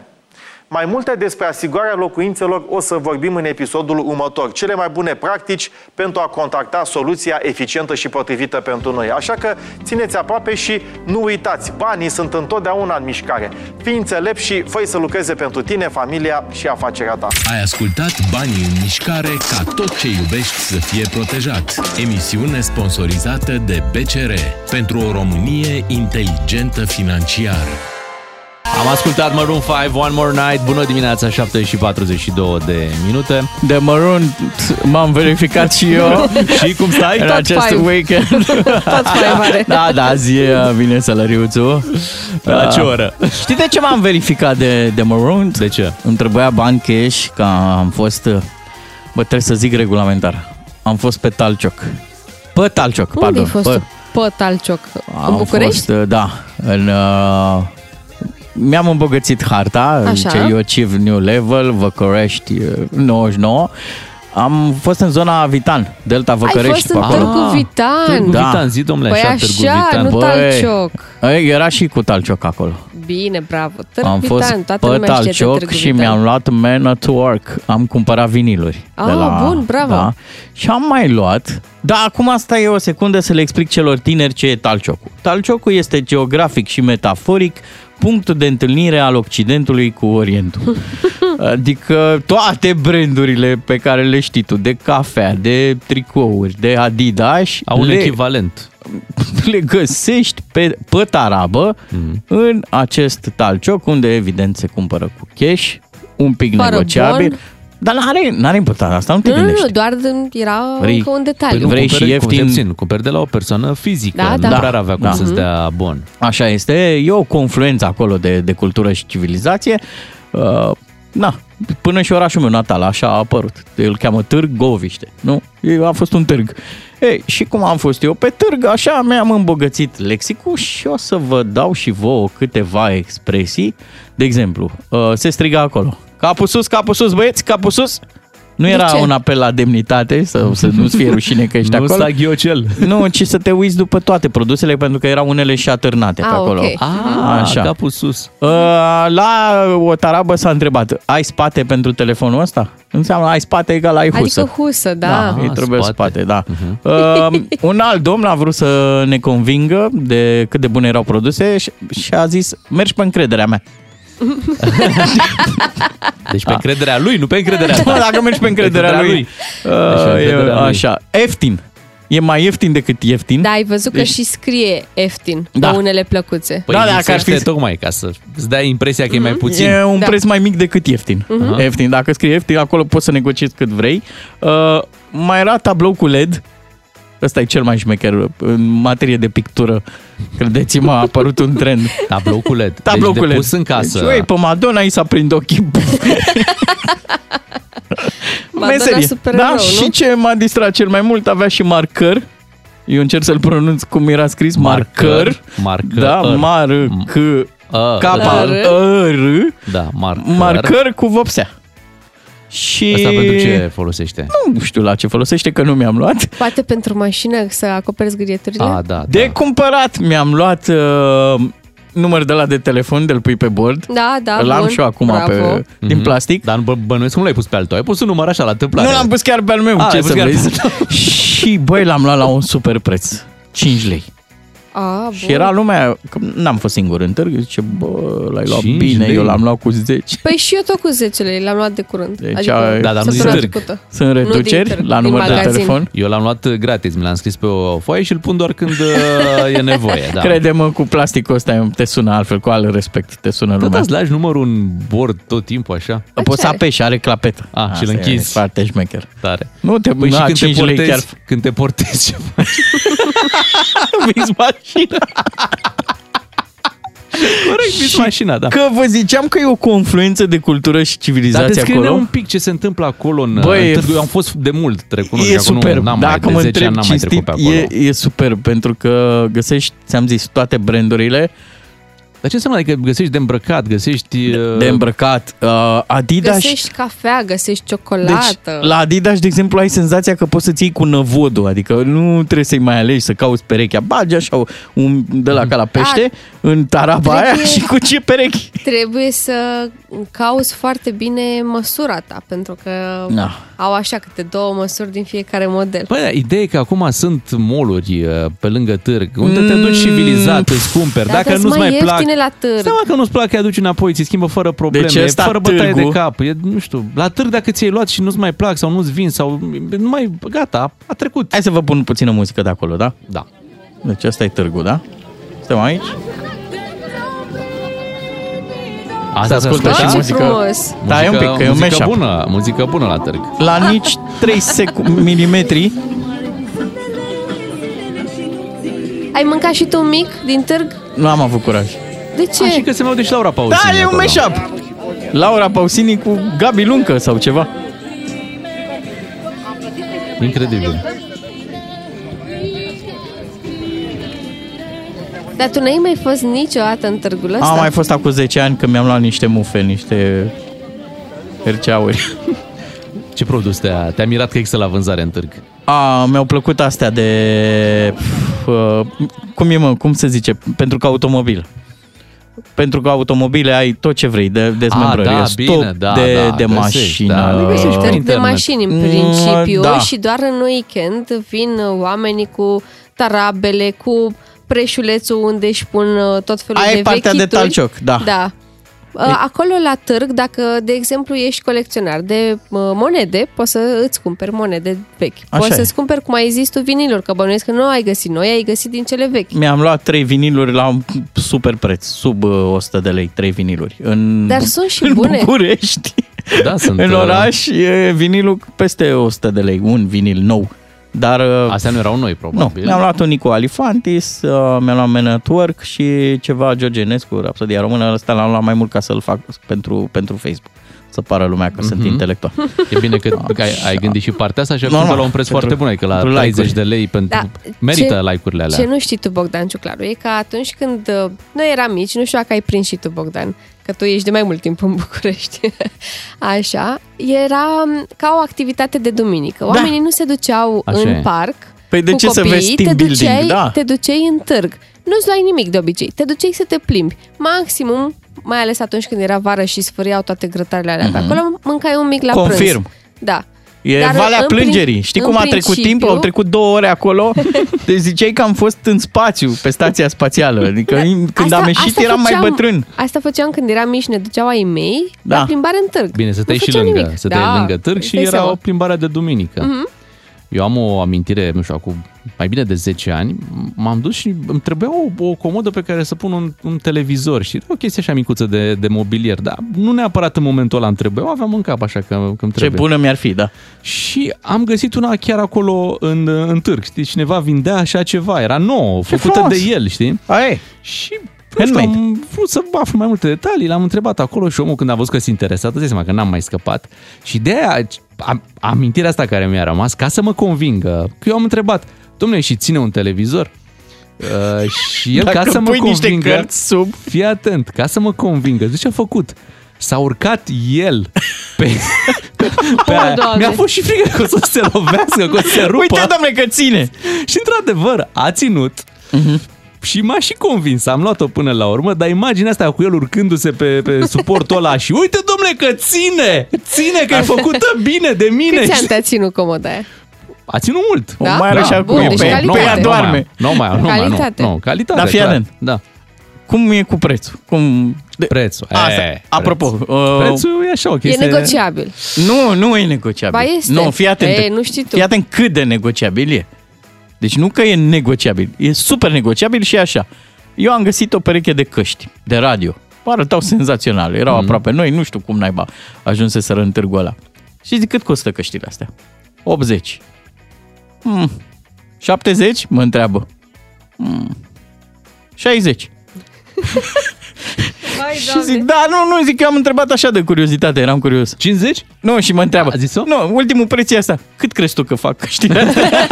Mai multe despre asigurarea locuințelor o să vorbim în episodul următor. Cele mai bune practici pentru a contacta soluția eficientă și potrivită pentru noi. Așa că țineți aproape și nu uitați, banii sunt întotdeauna în mișcare. Fii înțelept și fă să lucreze pentru tine, familia și afacerea ta. Ai ascultat Banii în mișcare ca tot ce iubești să fie protejat. Emisiune sponsorizată de BCR pentru o Românie inteligentă financiar. Am ascultat Maroon 5, One More Night. Bună dimineața, 7 și 42 de minute. De Maroon m-am verificat și eu. și cum stai? În Tot acest five. weekend. Tot mai mare. Da, da, azi uh, vine sălăriuțul. La ce oră? Știi de ce m-am verificat de, de Maroon? De ce? Îmi trebuia bani cash, că am fost... uh, Bă, trebuie să zic regulamentar. Am fost pe Talcioc. Pe Talcioc, Unde pardon. ai fost pe, tu? Pe Talcioc. am În București? Fost, uh, da, în... Uh, mi-am îmbogățit harta, Așa. ce eu achieve new level, Văcărești uh, 99. Am fost în zona Vitan, Delta Ai Văcărești. fost în pe acolo. Târgu Vitan. Târgu Da. Vitan, zi, domnule, Păi așa, Târgu așa, Vitan. nu Băi. Talcioc. Ei, Era și cu Talcioc acolo. Bine, bravo. Târgu am fost Vitan, toată pe lumea știe de Talcioc Târgu și Vitan. mi-am luat Man at Work. Am cumpărat viniluri. Ah, bun, bravo. Da. Și am mai luat. Da, acum asta e o secundă să le explic celor tineri ce e Talciocul. Talciocul este geografic și metaforic punctul de întâlnire al Occidentului cu Orientul. Adică toate brandurile pe care le știi tu, de cafea, de tricouri, de Adidas, Au un le, echivalent. le găsești pe, pe tarabă Mhm. în acest talcioc, unde evident se cumpără cu cash, un pic Fără negociabil. bon. Dar n-are, n-are importanță, asta nu te Nu, nu, gândești. nu, doar de- era Vrei- încă un Păi detaliu. nu, Vrei și cumperi, ieftin? Cum puțin, cumperi de la o persoană fizică. Da, nu da. prea ar avea cum Da. să-ți dea bon. Așa este, e o confluență acolo de, de cultură și civilizație. Uh, na, până și orașul meu natal, așa a apărut. Îl cheamă Târg Goviște, nu? E- A fost un târg. Ei, și cum am fost eu pe târg, așa mi-am îmbogățit lexicul și o să vă dau și vouă câteva expresii. De exemplu, uh, se striga acolo. Capul sus, capul sus, băieți, capul sus. Nu De era ce? un apel la demnitate, să, să nu-ți fie rușine că ești Nu acolo. sta ghiocel. Nu, ci să te uiți după toate produsele, pentru că erau unele și atârnate pe Ah, acolo. ok. Ah, Așa. capul sus. Uh, La o tarabă s-a întrebat, ai spate pentru telefonul ăsta? Înseamnă ai spate egal ai husă. Adică husă, da. Da, îi Ah, trebuie spate. spate, da. Uh, un alt domn a vrut să ne convingă de cât de bune erau produse și, și a zis, mergi pe încrederea mea. Deci pe încrederea lui, nu pe încrederea Mă, ta. dacă mergi pe încrederea încrederea lui. lui. Uh, Deci pe e, încrederea lui. așa, ieftin. E mai ieftin decât ieftin. Da, ai văzut că Deci- și scrie ieftin Da. pe unele plăcuțe. Păi Da, da, dacă ar fi- tocmai ca să îți dai impresia că e mai puțin. E un Da. preț mai mic decât ieftin. Uh-huh. Ieftin. Dacă scrie ieftin, acolo poți să negociezi cât vrei. Uh, mai era tablou cu LED. Ăsta e cel mai șmecher în materie de pictură. Credeți-mă, a apărut un trend. Tablou cu LED. Tablou deci cu de LED. pus în casă. Deci, ui, pe Madonna i s-a prind ochii. Madonna Meserie. supererou, da? nu? Și ce m-a distrat cel mai mult, avea și marcăr. Eu încerc să-l pronunț cum era scris. Marcăr. Marcăr. Da, mar c A, k da. r Da, marcăr. marcăr cu vopsea. Și Asta pentru ce folosește? nu știu la ce folosește, că nu mi-am luat. Poate pentru mașină să acoperi zgârieturile? A, da, De da. cumpărat mi-am luat uh, număr de la de telefon, de-l pui pe bord. Da, da, L-am bun. și eu acum Bravo. pe, din Mhm. plastic. Dar nu bă- bănuiesc cum l-ai pus pe al tău. Ai pus un număr așa la întâmplare. Nu l-am pus chiar pe al meu, A, ce ai pus să chiar pe vezi. și băi, l-am luat la un super preț. 5 lei. A, bun. Și era lumea, că n-am fost singur în târg, zice, bă, l-ai luat 5 bine, lei? eu l-am luat cu 10. Păi și eu tot cu 10 lei, l-am luat de curând. Deci adică ai- Da, dar nu din săptămâna târg. trecută. Sunt Nu din reduceri târg, la din număr de magazin. telefon. Eu l-am luat gratis, mi l-am scris pe o foaie și îl pun doar când uh, e nevoie. Da. Crede-mă, cu plasticul ăsta te sună altfel, cu alt respect, te sună Tot lumea. îți lași numărul în bord tot timpul așa? Poți să Așa e. apeși, are clapetă. Ah, și îl Asta e închizi. Foarte șmecher. Tare. Nu te Păi și na, când te, 5 lei portezi, chiar când te portezi ce faci? vinzi mașina. Corect, vizi mașina, da. Că vă ziceam că e o confluență de cultură și Dar civilizație descrie-ne acolo. un pic ce se întâmplă acolo în, Băi, în târg. Eu am fost de mult, recunosc. E că acum super. Nu, n-am Dacă mai, mă de 10 întreb ani n-am mai trecut cinstit, pe acolo. e, e super pentru că găsești, ți-am zis, toate brandurile Dar ce înseamnă? Adică găsești de îmbrăcat, găsești... uh, de îmbrăcat. Uh, Adidas Găsești cafea, găsești ciocolată. Deci, la Adidas, de exemplu, ai senzația că poți să-ți iei cu năvodul, adică nu trebuie să-i mai alegi, să cauți perechea. Bagi așa un de la ca la pește, Ah. În taraba aia Trebuie- și cu ce perechi. Trebuie să cauți foarte bine măsura ta, pentru că Da. au așa câte două măsuri din fiecare model. Păi, ideea e că acum sunt moluri uh, pe lângă târg, unde te duci civilizat, îți cumperi. Dar Dacă sunt nu-ți mai mai plac... ieftine la târg. Stai mă că nu-ți plac, îi aduci înapoi, ți schimbă fără probleme, Deci ăsta fără bătaie târgul- de cap. E, nu știu, la târg dacă ți-ai luat și nu-ți mai plac sau nu-ți vin sau nu mai, gata, a trecut. Hai să vă pun puțină muzică de acolo, da? Da. Deci asta e târgul, da? Suntem aici? Asta Se ascultă se și ce muzică. frumos! Da, e un pic, că e un muzică mashup. bună, muzică bună la târg. La nici 3 sec- milimetri Ai mâncat și tu un mic din târg? nu am avut curaj. De ce? A, și că se mai aude și Laura Pausini. Da, e un acolo. mashup. Laura Pausini cu Gabi Luncă sau ceva. Incredibil. Dar tu n-ai mai fost niciodată în târgul ăsta? Am mai fost acum 10 ani când mi-am luat niște mufe, niște herceauri. Ce produs te-a, te-a mirat că există la vânzare în târg? A, mi-au plăcut astea de... Uh, cum e, mă, cum se zice? Pentru că automobil. Pentru că automobile ai tot ce vrei, de dezmembrări, da, stop bine, da, de, da, de găsești, mașină. da, le găsești pe Târg de internet. mașini în Mm, principiu da. și doar în weekend vin oamenii cu tarabele, cu preșulețul unde își pun uh, tot felul Aia de e partea de vechituri. talcioc, da. Da. Uh, Acolo la târg, dacă, de exemplu, ești colecționar de uh, monede, poți să îți cumperi monede vechi. Așa poți e. să-ți cumperi, cum ai zis tu, viniluri, că bănuiesc că nu ai găsit noi, ai găsit din cele vechi. Mi-am luat trei viniluri la un super preț, sub uh, 100 de lei, trei viniluri. În, Dar sunt și în bune. București. Da, sunt... în uh, oraș e vinilul peste 100 de lei, un vinil nou. Dar uh, Astea nu erau noi, nu, probabil. mi-am luat un Nico Alifantis, uh, mi-am luat Man at Work și ceva George Enescu, Rapsodia Română, ăsta l-am luat mai mult ca să-l fac pentru, pentru Facebook. Să pară lumea că sunt Mhm. intelectual. E bine că, că ai, ai gândit și partea asta și ai Normal, făcut la un preț pentru- foarte bun, adică la pentru 30 like-uri. de lei pentru... Da, Merită ce- like-urile alea. Ce nu știi tu, Bogdan Ciuclaru, e că atunci când uh, noi eram mici, nu știu dacă ai prins și tu, Bogdan, că tu ești de mai mult timp în București, așa, era um, ca o activitate de duminică. Oamenii nu se duceau Așa în e. parc Păi de cu ce să copiii, vezi te team building? duceai, Da. te duceai în târg. Nu-ți luai nimic de obicei, te duceai să te plimbi. Maximum, mai ales atunci când era vară și sfâriau toate grătarele alea pe acolo, mâncai un mic la prânz. Mhm. Confirm. Da. E Dar Valea în prin- Plângerii. Știi în cum a trecut principiu- timp? Au trecut două ore acolo. Deci ziceai că am fost în spațiu, pe stația spațială. Adică când am ieșit eram mai făceam- bătrân. Asta făceam când eram mici, ne duceau ai mei Da. la plimbare în târg. Bine, stăteai Nu și făceam lângă, nimic. stăteai da, lângă târg și îți dai era seama. o plimbare de duminică. Mhm. Eu am o amintire, nu știu, acum mai bine de 10 ani, m-am dus și îmi trebuia o, o comodă pe care să pun un, un televizor și era o chestie așa micuță de, de mobilier, dar nu neapărat în momentul ăla îmi trebuia, o aveam în cap așa că, că îmi Ce trebuie. bună mi-ar fi, da. Și am găsit una chiar acolo în, în târg, știi, cineva vindea așa ceva, era nouă, Ce făcută frumos! de el, știi? Aia e. Și nu știu, Handmade. am vrut să aflu mai multe detalii, l-am întrebat acolo și omul când a văzut că sunt interesat, îți dai seama că n-am mai scăpat. Și de aia, am, amintirea asta care mi-a rămas, ca să mă convingă, că eu am întrebat, domnule, și ține un televizor? Uh, și el, Dacă ca să mă pui niște convingă, cărți sub... fii atent, ca să mă convingă, zici ce a făcut? S-a urcat el pe... pe Oh, aia. Doamne. Mi-a fost și frică că o să se lovească, că o să se rupă. Uite, domnule, că ține! Și într-adevăr, a ținut. Și m-a și convins, am luat-o până la urmă, dar imaginea asta cu el urcându-se pe, pe suportul ăla și uite, domnule, că ține! Ține, că e făcută bine de mine! Câți ani Și- te-a ținut comoda aia? A ținut mult. O mai are Da? așa Bun, cu deci pe, calitate. pe ea doarme. Nu mai, nu mai, nu, Calitate. nu, calitate, Da, fii clar. atent. Da, Cum e cu prețul? Cum... De... prețul. Asta, e, apropo, preț. uh, Prețul e așa o E chestie... negociabil. Nu, nu e negociabil. Ba este. Nu, fii atent. E, nu știi tu. Fii atent cât de negociabil e. Deci nu că e negociabil, e super negociabil și așa. Eu am găsit o pereche de căști, de radio. Arătau senzațional, erau Mhm. mm. aproape noi, nu știu cum naiba ajunse să în târgul ăla. Și zic, cât costă căștile astea? 80. Hmm. 70? Mă întreabă. Hmm. 60. Vai, Și zic, da, nu, nu, zic, eu am întrebat așa de curiozitate, eram curios. 50? Nu, și mă întreabă. A zis-o? Nu, ultimul preț e asta. Cât crezi tu că fac căștile astea?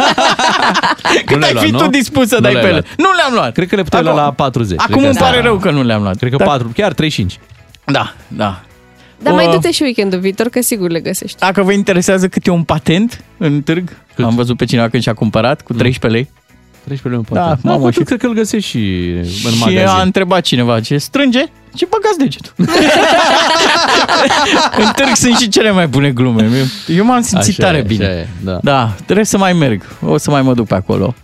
Cât le-ai ai luat, fi nu? tu dispus să Nu dai le-ai pe ele? luat. Nu le-am luat. Cred că le puteai lua Acum- la 40. Acum Cred că îmi pare asta- rău că nu le-am luat. Cred că Da. 4, chiar 35. Da, da. Dar mai O- du-te și weekendul viitor, că sigur le găsești. Dacă vă interesează cât e un patent în târg, Cât? am văzut pe cineva când și-a cumpărat cu 13 lei. 13 lei un Da, pahar. mamă, poate și- cred că îl găsești și în și magazin. a întrebat cineva ce strânge și băgați degetul. în târg sunt și cele mai bune glume. Eu m-am simțit Așa tare e, bine. așa e, da. Da, trebuie să mai merg. O să mai mă duc pe acolo.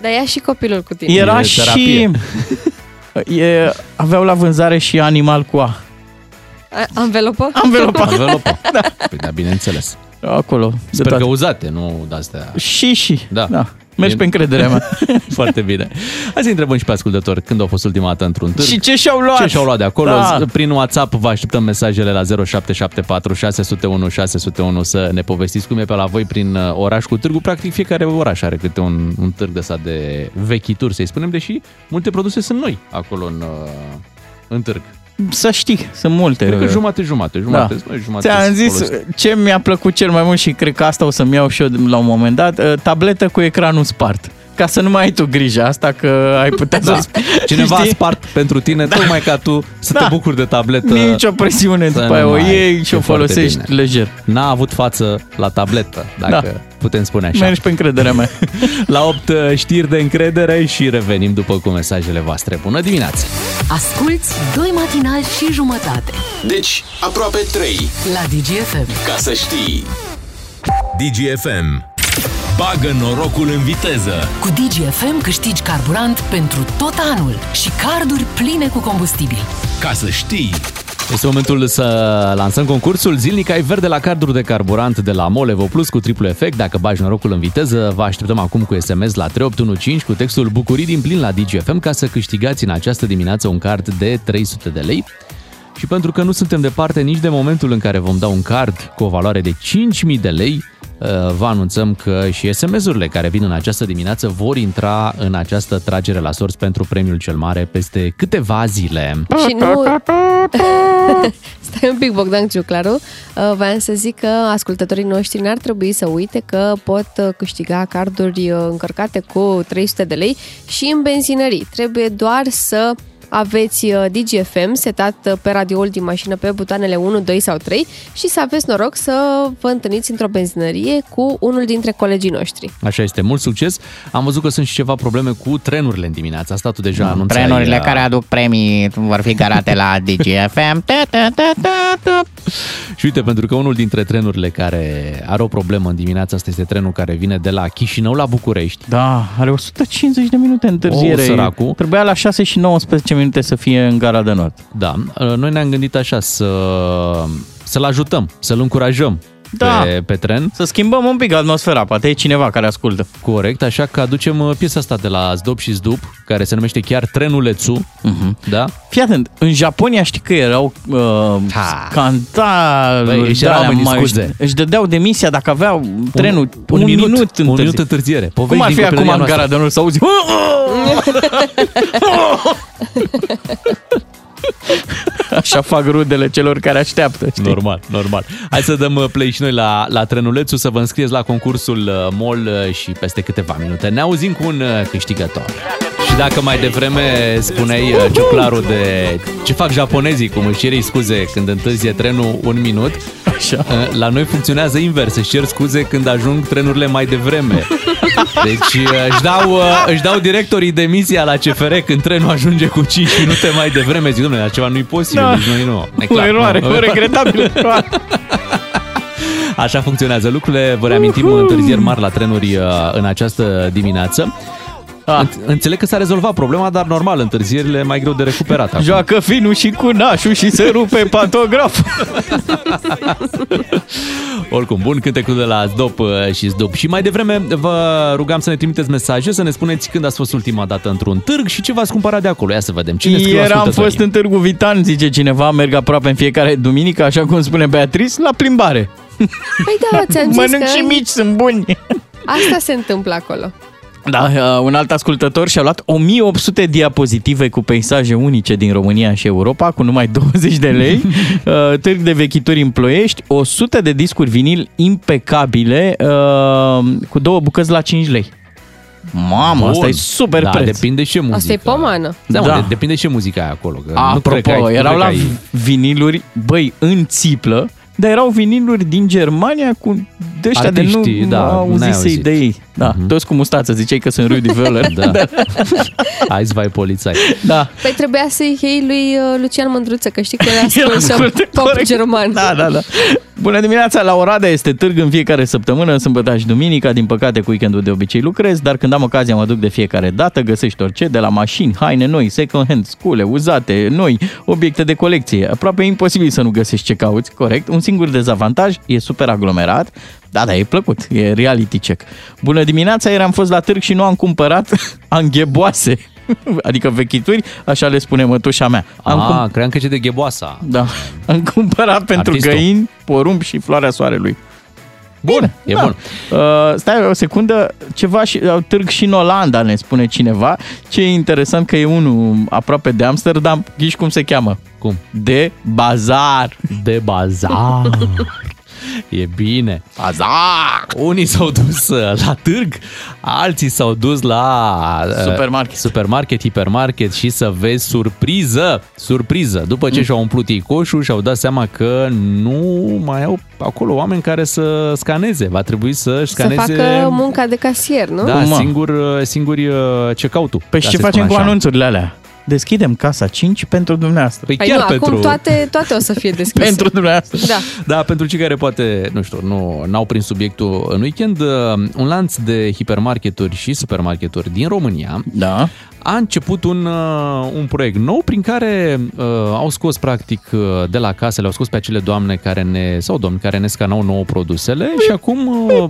Dar ia și copilul cu tine. Era E și... terapie. E, aveau la vânzare și animal cu A. A- Anvelopă? Anvelopa. Învelopă. da. Păi da, bineînțeles. Acolo. de Sper toate. că uzate, nu de-astea. Și, și. Da. da. Mergi Bine. pe încrederea mea. Foarte bine. Hai să întrebăm și pe ascultători când au fost ultima dată într-un târg. și ce și-au luat? Ce și-au luat de acolo? Da. Prin WhatsApp vă așteptăm mesajele la 0774 601 601 să ne povestiți cum e pe la voi prin uh, oraș cu târgul. Practic fiecare oraș are câte un, un târg de ăsta de vechituri, să-i spunem, deși multe produse sunt noi acolo în, uh, în târg. Să știi, sunt multe. Cred că jumate-jumate, jumate sunt noi, jumate Ți-am sunt zis folosite. ce mi-a plăcut cel mai mult și cred că asta o să-mi iau și eu la un moment dat, uh, tabletă cu ecranul spart. Ca să nu mai ai tu grijă asta că ai putea Da. să Cineva a știi? spart pentru tine, tocmai ca tu să te Da. bucuri de tabletă. Nici o presiune, Să după aia nu o mai ai. iei și E o foarte folosești bine. lejer. N-a avut față la tabletă, dacă Da. putem spune așa. Mergi pe încrederea mea. La 8 știri de încredere și revenim după cu mesajele voastre. Bună dimineața! Asculți doi matinali și jumătate Deci, aproape 3. la DGFM. Ca să știi. DGFM. Bagă norocul în viteză. Cu DGFM câștigi carburant pentru tot anul și carduri pline cu combustibil. Ca să știi. Este momentul să lansăm concursul Zilnic ai verde la carduri de carburant de la Molevo Plus cu triplu efect. Dacă bagi norocul în viteză, vă așteptăm acum cu SMS la 3815 cu textul Bucurii din plin la DGFM ca să câștigați în această dimineață un card de 300 de lei. Și pentru că nu suntem departe nici de momentul în care vom da un card cu o valoare de 5.000 de lei, uh, vă anunțăm că și SMS-urile care vin în această dimineață vor intra în această tragere la sorți pentru premiul cel mare peste câteva zile. Și nu... Stai un pic, Bogdan Ciuclaru. Uh, Voiam să zic că ascultătorii noștri n-ar trebui să uite că pot uh, câștiga carduri uh, încărcate cu 300 de lei și în benzinării. Trebuie doar să aveți uh, DGFM setat uh, pe radioul din mașină pe butoanele 1, 2 sau 3 și să aveți noroc să vă întâlniți într-o benzinărie cu unul dintre colegii noștri. Așa este, mult succes. Am văzut că sunt și ceva probleme cu trenurile în dimineața asta. Tu deja anunțai... Trenurile uh, care aduc premii vor fi garate la DGFM. Ta, ta, ta, ta, ta. Și uite, pentru că unul dintre trenurile care are o problemă în dimineața asta este trenul care vine de la Chișinău la București. Da, are 150 de minute întârziere. O, săracul. Trebuia la 6 și 19 minute să fie în gara de nord. Da, noi ne-am gândit așa să, să-l ajutăm, să-l încurajăm Da. pe, pe tren. Să schimbăm un pic atmosfera, poate e cineva care ascultă. Corect, așa că aducem uh, piesa asta de la Zdop și Zdup, care se numește chiar Trenulețu. Uh-huh. Da? Fii atent, în Japonia știi că erau uh, Ha. canta Băi, își erau oamenii scuze. Își dădeau demisia dacă aveau trenul un, un, minut, minut, un întârziere. minut întârziere. Cum Povești ar din fi acum copilăria în noastră. gara de nord să auzi Așa fac rudele celor care așteaptă, știi? Normal, normal. Hai să dăm uh, play și noi la, la trenulețul, să vă înscrieți la concursul uh, MOL uh, și peste câteva minute ne auzim cu un uh, câștigător. Și dacă mai devreme spuneai uh, ciuclarul de ce fac japonezii, cum își ceri scuze când întârzie trenul un minut, Așa. uh, la noi funcționează invers, își cer scuze când ajung trenurile mai devreme. Deci uh, își dau, uh, își dau directorii demisia la CFR când trenul ajunge cu 5 minute mai devreme. Zic, domnule, ceva nu-i posibil, Da. deci noi nu. E O clar, eroare, nu. o regretabilă eroare. Așa funcționează lucrurile. Vă reamintim întârzieri mari la trenuri uh, în această dimineață. Ah. În- Înțeleg că s-a rezolvat problema, dar normal, întârzierile mai greu de recuperat. acum. Joacă finul și cu nașul și se rupe pantograf. Oricum, bun cântecul de la Zdop uh, și Zdop. Și mai devreme vă rugam să ne trimiteți mesaje, să ne spuneți când ați fost ultima dată într-un târg și ce v-ați cumpărat de acolo. Ia să vedem. Cine scriu Ieri am ascultătorii? fost în Târgu Vitan, zice cineva, merg aproape în fiecare duminică, așa cum spune Beatrice, la plimbare. Păi da, ți-am zis Mănânc că și mici, sunt buni. asta se întâmplă acolo. Da, uh, un alt ascultător și-a luat 1800 diapozitive cu peisaje unice din România și Europa, cu numai 20 de lei, uh, târg de vechituri în Ploiești, 100 de discuri vinil impecabile, uh, cu două bucăți la 5 lei. Mamă, Bun. asta e super da, preț. depinde ce muzică. Asta e pomană. Da, Da. da. De, depinde ce muzică ai acolo. Că nu cred că Apropo, ai, nu erau cred la că ai... viniluri, băi, în țiplă, dar erau viniluri din Germania cu de ăștia de Artiștii, nu da, da, n-ai auzise auzit. idei. Da, toți cu mustață, ziceai că sunt Rudy Völler. Da. Hai vai polițai. da. Păi trebuia să-i iei lui uh, Lucian Mândruță, că știi că el El ascultă ascultă pop corect. german. Da, da, da. Bună dimineața, la Oradea este târg în fiecare săptămână, sâmbătă și duminica. Din păcate, cu weekendul de obicei lucrez, dar când am ocazia mă duc de fiecare dată, găsești orice, de la mașini, haine noi, second hand, scule, uzate, noi, obiecte de colecție. Aproape imposibil să nu găsești ce cauți, corect. Un singur dezavantaj, e super aglomerat, da, da, e plăcut, e reality check. Bună dimineața, ieri am fost la târg și nu am cumpărat angheboase, adică vechituri, așa le spune mătușa mea. Am Ah, cum- cream că ce de gheboasa. da, am cumpărat pentru Artistul. găini, porumb și floarea soarelui. Bun, e da. bun. Uh, stai o secundă, ceva și, uh, târg și în Olanda, ne spune cineva. Ce e interesant că e unul aproape de Amsterdam, ghiși cum se cheamă? Cum? De bazar. De bazar. E bine. Bazar! Unii s-au dus uh, la târg, alții s-au dus la uh, Supermarket. supermarket, hipermarket și să vezi surpriză, surpriză. După ce și-au umplut ei coșul și-au dat seama că nu mai au acolo oameni care să scaneze. Va trebui să-și Să scaneze... facă munca de casier, nu? Da, Cum, mă? singur, uh, singuri uh, check-out-ul. Păi ca și ce să facem spun cu așa. anunțurile alea? Deschidem casa 5 pentru dumneavoastră. Păi Păi chiar nu, pentru... acum toate, toate o să fie deschise. Pentru dumneavoastră. Da. Da, pentru cei care poate, nu știu, nu n-au prins subiectul în weekend, uh, un lanț de hipermarketuri și supermarketuri din România Da. a început un, uh, un proiect nou prin care uh, au scos practic uh, de la case, le-au scos pe acele doamne care ne, sau domni care ne scanau nouă produsele și acum uh,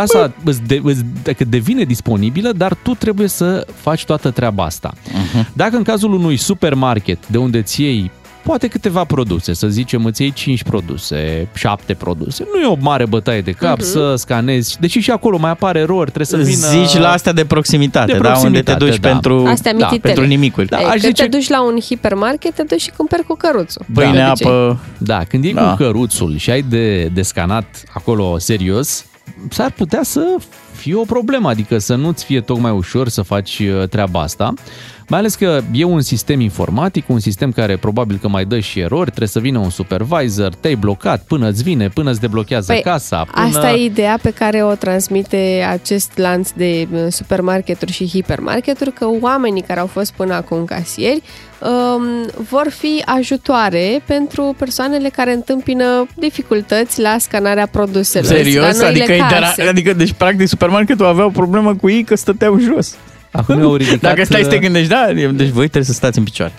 casa îți de, îți, dacă devine disponibilă, dar tu trebuie să faci toată treaba asta. Uh-huh. Dacă în cazul unui supermarket de unde ți iei poate câteva produse, să zicem îți iei 5 produse, 7 produse, nu e o mare bătaie de cap uh-huh. să scanezi, deși și acolo mai apare erori, trebuie să vină... Zici la astea de proximitate, De da? Unde te proximitate, duci da. pentru, Astea da, mititele. pentru nimicuri. Da, Ei, aș când zice- te duci la un hipermarket, te duci și cumperi cu căruțul. Pâine, De obicei. apă... Da, când iei Da. da. cu căruțul și ai de, de scanat acolo serios, s-ar putea să fie o problemă, adică să nu-ți fie tocmai ușor să faci uh, treaba asta. Mai ales că e un sistem informatic, un sistem care probabil că mai dă și erori, trebuie să vină un supervisor, te-ai blocat până îți vine, până îți deblochează Păi, casa. Până... Asta e ideea pe care o transmite acest lanț de uh, supermarketuri și hipermarketuri, că oamenii care au fost până acum casieri um, vor fi ajutoare pentru persoanele care întâmpină dificultăți la scanarea produselor. Serios? la noile Adică, case. intera- adică, deci, practic, supermarketul avea o problemă cu ei că stăteau jos. Acum au ridicat... Dacă stai să te uh, gândești, da, deci voi trebuie să stați în picioare.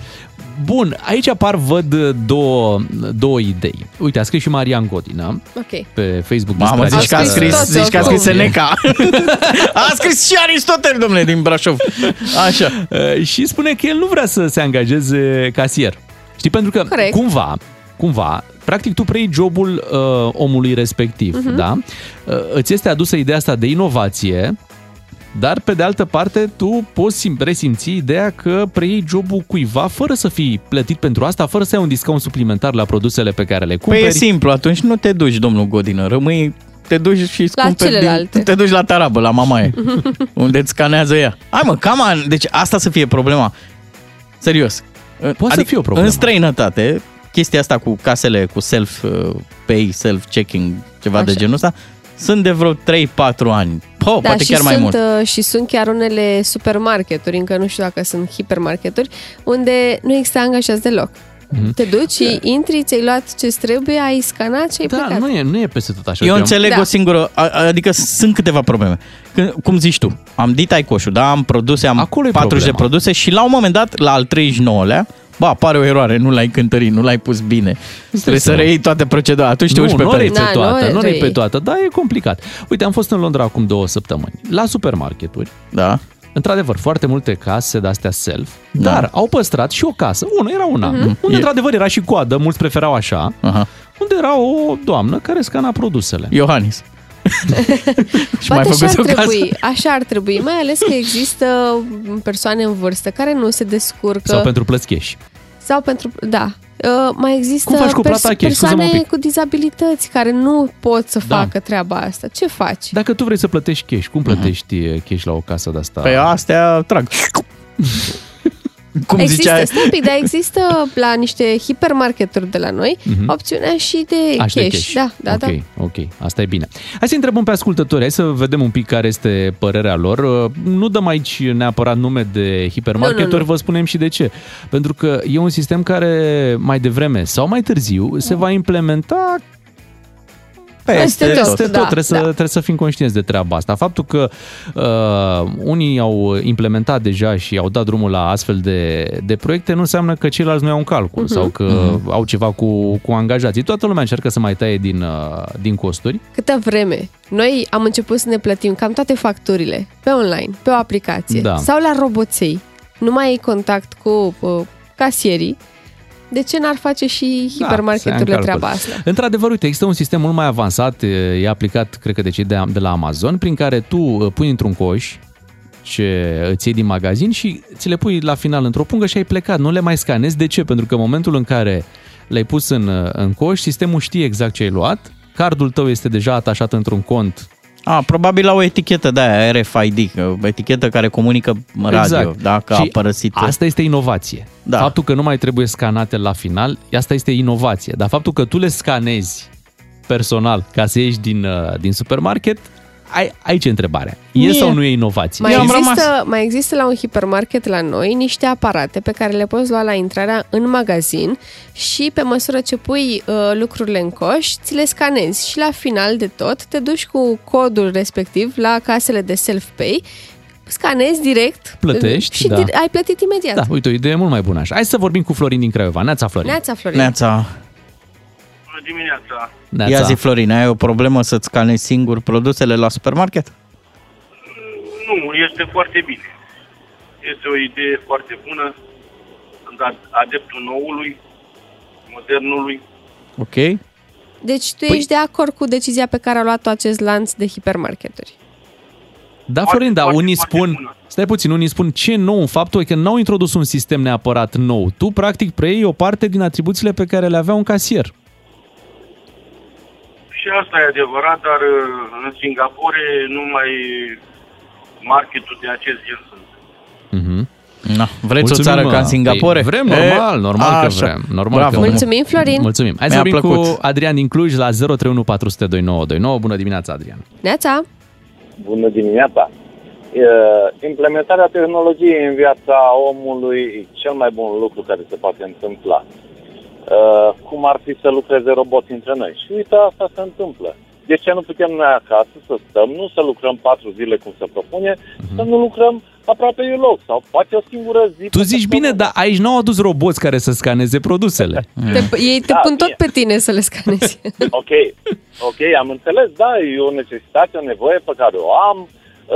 Bun, aici apar, văd uh, două, două idei. Uite, a scris și Marian Godină Ok. pe Facebook Mamă, despre zici că a această- scris, toți zici că a oricum. scris Seneca. a scris și Aristotel, domnule, din Brașov. Așa. Uh, și spune că el nu vrea să se angajeze casier. Știi, pentru că Corect. cumva, cumva, practic tu preiei jobul uh, omului respectiv, Mhm. uh-huh. da? Uh, îți este adusă ideea asta de inovație, dar pe de altă parte tu poți sim- resimți ideea că preiei jobul cuiva fără să fii plătit pentru asta, fără să ai un discount suplimentar la produsele pe care le Păi cumperi. e simplu, atunci nu te duci, domnul Godină, rămâi te duci și îți La cumperi celelalte. Din, te duci la tarabă, la mamaie, unde îți scanează ea. Hai mă, cam an, deci asta să fie problema. Serios. Poate să fie o problemă. În străinătate, chestia asta cu casele cu self-pay, self-checking, ceva de Așa. genul ăsta, sunt de vreo 3-4 ani. Po, Da, poate și chiar mai sunt, mult. uh, Și sunt chiar unele supermarketuri, încă nu știu dacă sunt hipermarketuri, unde nu există angajați deloc. Mhm. Te duci și intri, ți-ai luat ce trebuie, ai scanat și ai Da, plecat. nu e, nu e peste tot așa. Eu Uite, înțeleg Da. o singură, a- adică sunt câteva probleme. Când, cum zici tu, am dit ai coșul, da, am produse, am Acolo e 40 de problema. produse și la un moment dat, la al 39-lea, Ba, apare o eroare, nu l-ai cântărit, nu l-ai pus bine. Trebuie să seama. reiei toate procedura. Atunci te nu, uiți pe nu pereți. pe Da, toată, nu nu reiei. pe toată, dar e complicat. Uite, am fost în Londra acum două săptămâni, la supermarketuri, Da. într-adevăr, foarte multe case de-astea self, Da. dar au păstrat și o casă, una era una, Mhm. unde E- într-adevăr era și coadă, mulți preferau așa, Aha. unde era o doamnă care scana produsele. Iohannis. și mai Poate așa făcut ar o casă. trebui, așa ar trebui, mai ales că există persoane în vârstă care nu se descurcă. Sau pentru plăți cash. Sau pentru, da. Uh, mai există Cum faci cu plata cash? Scuze-mă un persoane pic. cu dizabilități care nu pot să Da. facă treaba asta. Ce faci? Dacă tu vrei să plătești cash, cum plătești uh, cash la o casă de asta? Pe astea trag. Cum există, zicea... stai un pic, dar există la niște hipermarketuri de la noi Mhm. opțiunea și de Aș de cash. cash. Da, da, ok, da. ok, asta e bine. Hai să întrebăm pe ascultători, hai să vedem un pic care este părerea lor. Uh, Nu dăm aici neapărat nume de hipermarketuri, Nu, nu, nu. vă spunem și de ce. Pentru că e un sistem care mai devreme sau mai târziu se va implementa Peste tot, peste tot. da, trebuie, să, da. trebuie să fim conștienți de treaba asta. Faptul că uh, unii au implementat deja și au dat drumul la astfel de, de proiecte nu înseamnă că ceilalți nu iau un calcul Mhm. sau că au ceva cu, cu angajații. Toată lumea încearcă să mai taie din, uh, din costuri. Câtă vreme noi am început să ne plătim cam toate facturile pe online, pe o aplicație Da. sau la roboței, nu mai ai contact cu uh, casierii, de ce n-ar face și Da, să ia în hipermarketurile calcul. treaba asta? Într-adevăr, uite, există un sistem mult mai avansat, e aplicat, cred că de cei de, de la Amazon, prin care tu uh, pui într-un coș ce îți iei din magazin și ți le pui la final într-o pungă și ai plecat. Nu le mai scanezi. De ce? Pentru că în momentul în care le-ai pus în, uh, în coș, sistemul știe exact ce ai luat, cardul tău este deja atașat într-un cont A, probabil la o etichetă de aia, RFID, că- o etichetă care comunică radio, Exact. dacă Și a părăsit. Asta este inovație. Da. Faptul că nu mai trebuie scanate la final, asta este inovație. Dar faptul că tu le scanezi personal ca să ieși din, uh, din supermarket, ai, aici e întrebarea. E Mie- sau nu e inovație? Mai Eu am există, mai există la un hipermarket la noi niște aparate pe care le poți lua la intrarea în magazin și pe măsură ce pui uh, lucrurile în coș, ți le scanezi și la final de tot te duci cu codul respectiv la casele de self-pay, scanezi direct Plătești, și da. dir- ai plătit imediat. Da, uite, o idee mult mai bună așa. Hai să vorbim cu Florin din Craiova. Neața, Florin. Neața, Florin. Neața. Bună dimineața! Neața. Ia zi, Florin, ai o problemă să-ți scanezi singur produsele la supermarket? Nu, este foarte bine. Este o idee foarte bună. Sunt ad- adeptul noului, modernului. Ok. Deci tu Păi- ești de acord cu decizia pe care a luat-o acest lanț de hipermarketuri. Da, Foarte, Florin, dar foarte, unii foarte spun, bună. stai puțin, unii spun ce e nou în faptul că n-au introdus un sistem neapărat nou. Tu, practic, preiei o parte din atribuțiile pe care le avea un casier. Și asta e adevărat, dar uh, în Singapore nu mai marketul de acest gen sunt. Mhm. Na, vreți Mulțumim, o țară mă. ca în Singapore? Păi, vrem, normal, E, normal că așa. vrem. Normal Bravo. că vrem. Mulțumim, Florin! Mulțumim. Hai să Mi-a vorbim plăcut. cu Adrian din Cluj la 031 400 2929. Bună dimineața, Adrian. Neața! Bună dimineața! E, Implementarea tehnologiei în viața omului e cel mai bun lucru care se poate întâmpla. E, Cum ar fi să lucreze roboți între noi? Și uite, asta se întâmplă. De ce nu putem noi acasă să stăm, nu să lucrăm patru zile cum se propune, să nu lucrăm aproape deloc sau poate o singură zi. Tu pe zici săptămână. bine, dar aici n-au adus roboți care să scaneze produsele. Te, ei te Da, pun tot bine. pe tine să le scanezi. Ok, ok, am înțeles, da, e o necesitate, o nevoie pe care o am.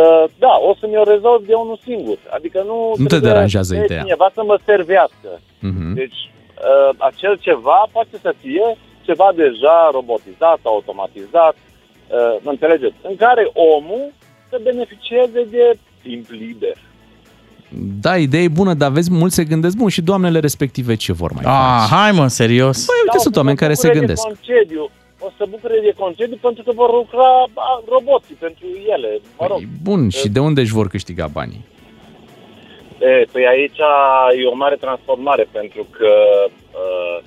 Uh, da, o să mi-o rezolv de unul singur. Adică nu, Nu te trebuie deranjează de ideea. cineva să mă servească. Mhm. Deci, uh, acel ceva poate să fie ceva deja robotizat, automatizat, uh, mă înțelegeți, în care omul să beneficieze de timp liber. Da, idee bună, dar vezi, mulți se gândesc, bun, și doamnele respective ce vor mai Ah, face? hai mă, serios. Păi, uite, Da, sunt o să oameni se care se bucure de gândesc. Concediu. O să bucure de concediu pentru că vor lucra a, roboții pentru ele. Mă rog, Păi, bun, și de unde își vor câștiga banii? E, păi aici e o mare transformare pentru că uh,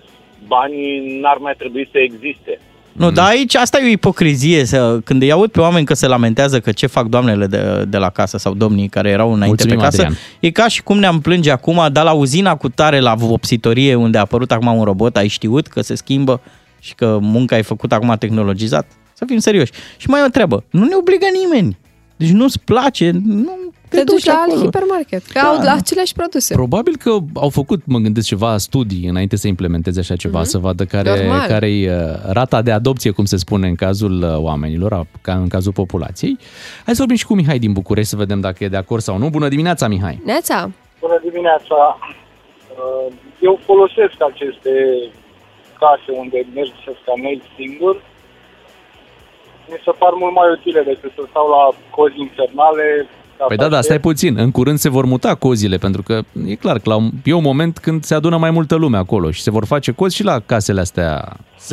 banii n-ar mai trebui să existe. Nu, dar aici asta e o ipocrizie. Să, când îi aud pe oameni că se lamentează că ce fac doamnele de, de la casă sau domnii care erau înainte Mulțumim, pe casă, Adrian. e ca și cum ne-am plânge acum, dar la uzina cu tare la vopsitorie unde a apărut acum un robot, ai știut că se schimbă și că munca e făcută acum tehnologizat? Să fim serioși. Și mai e o treabă, nu ne obligă nimeni. Deci nu-ți place, nu te, Te duci la alt acolo. hipermarket, că Da. au aceleași produse. Probabil că au făcut, mă gândesc, ceva studii înainte să implementeze așa ceva, să vadă care, Mhm. Normal. care e uh, rata de adopție, cum se spune în cazul uh, oamenilor, a- ca în cazul populației. Hai să vorbim și cu Mihai din București să vedem dacă e de acord sau nu. Bună dimineața, Mihai! Neața! Bună dimineața! Uh, Eu folosesc aceste case unde mergi să scanezi singur. Mi se par mult mai utile decât să stau la cozi infernale. Ca Păi să da, da, stai aștept. puțin. În curând se vor muta cozile, pentru că e clar că la un, e un moment când se adună mai multă lume acolo și se vor face cozi și la casele astea.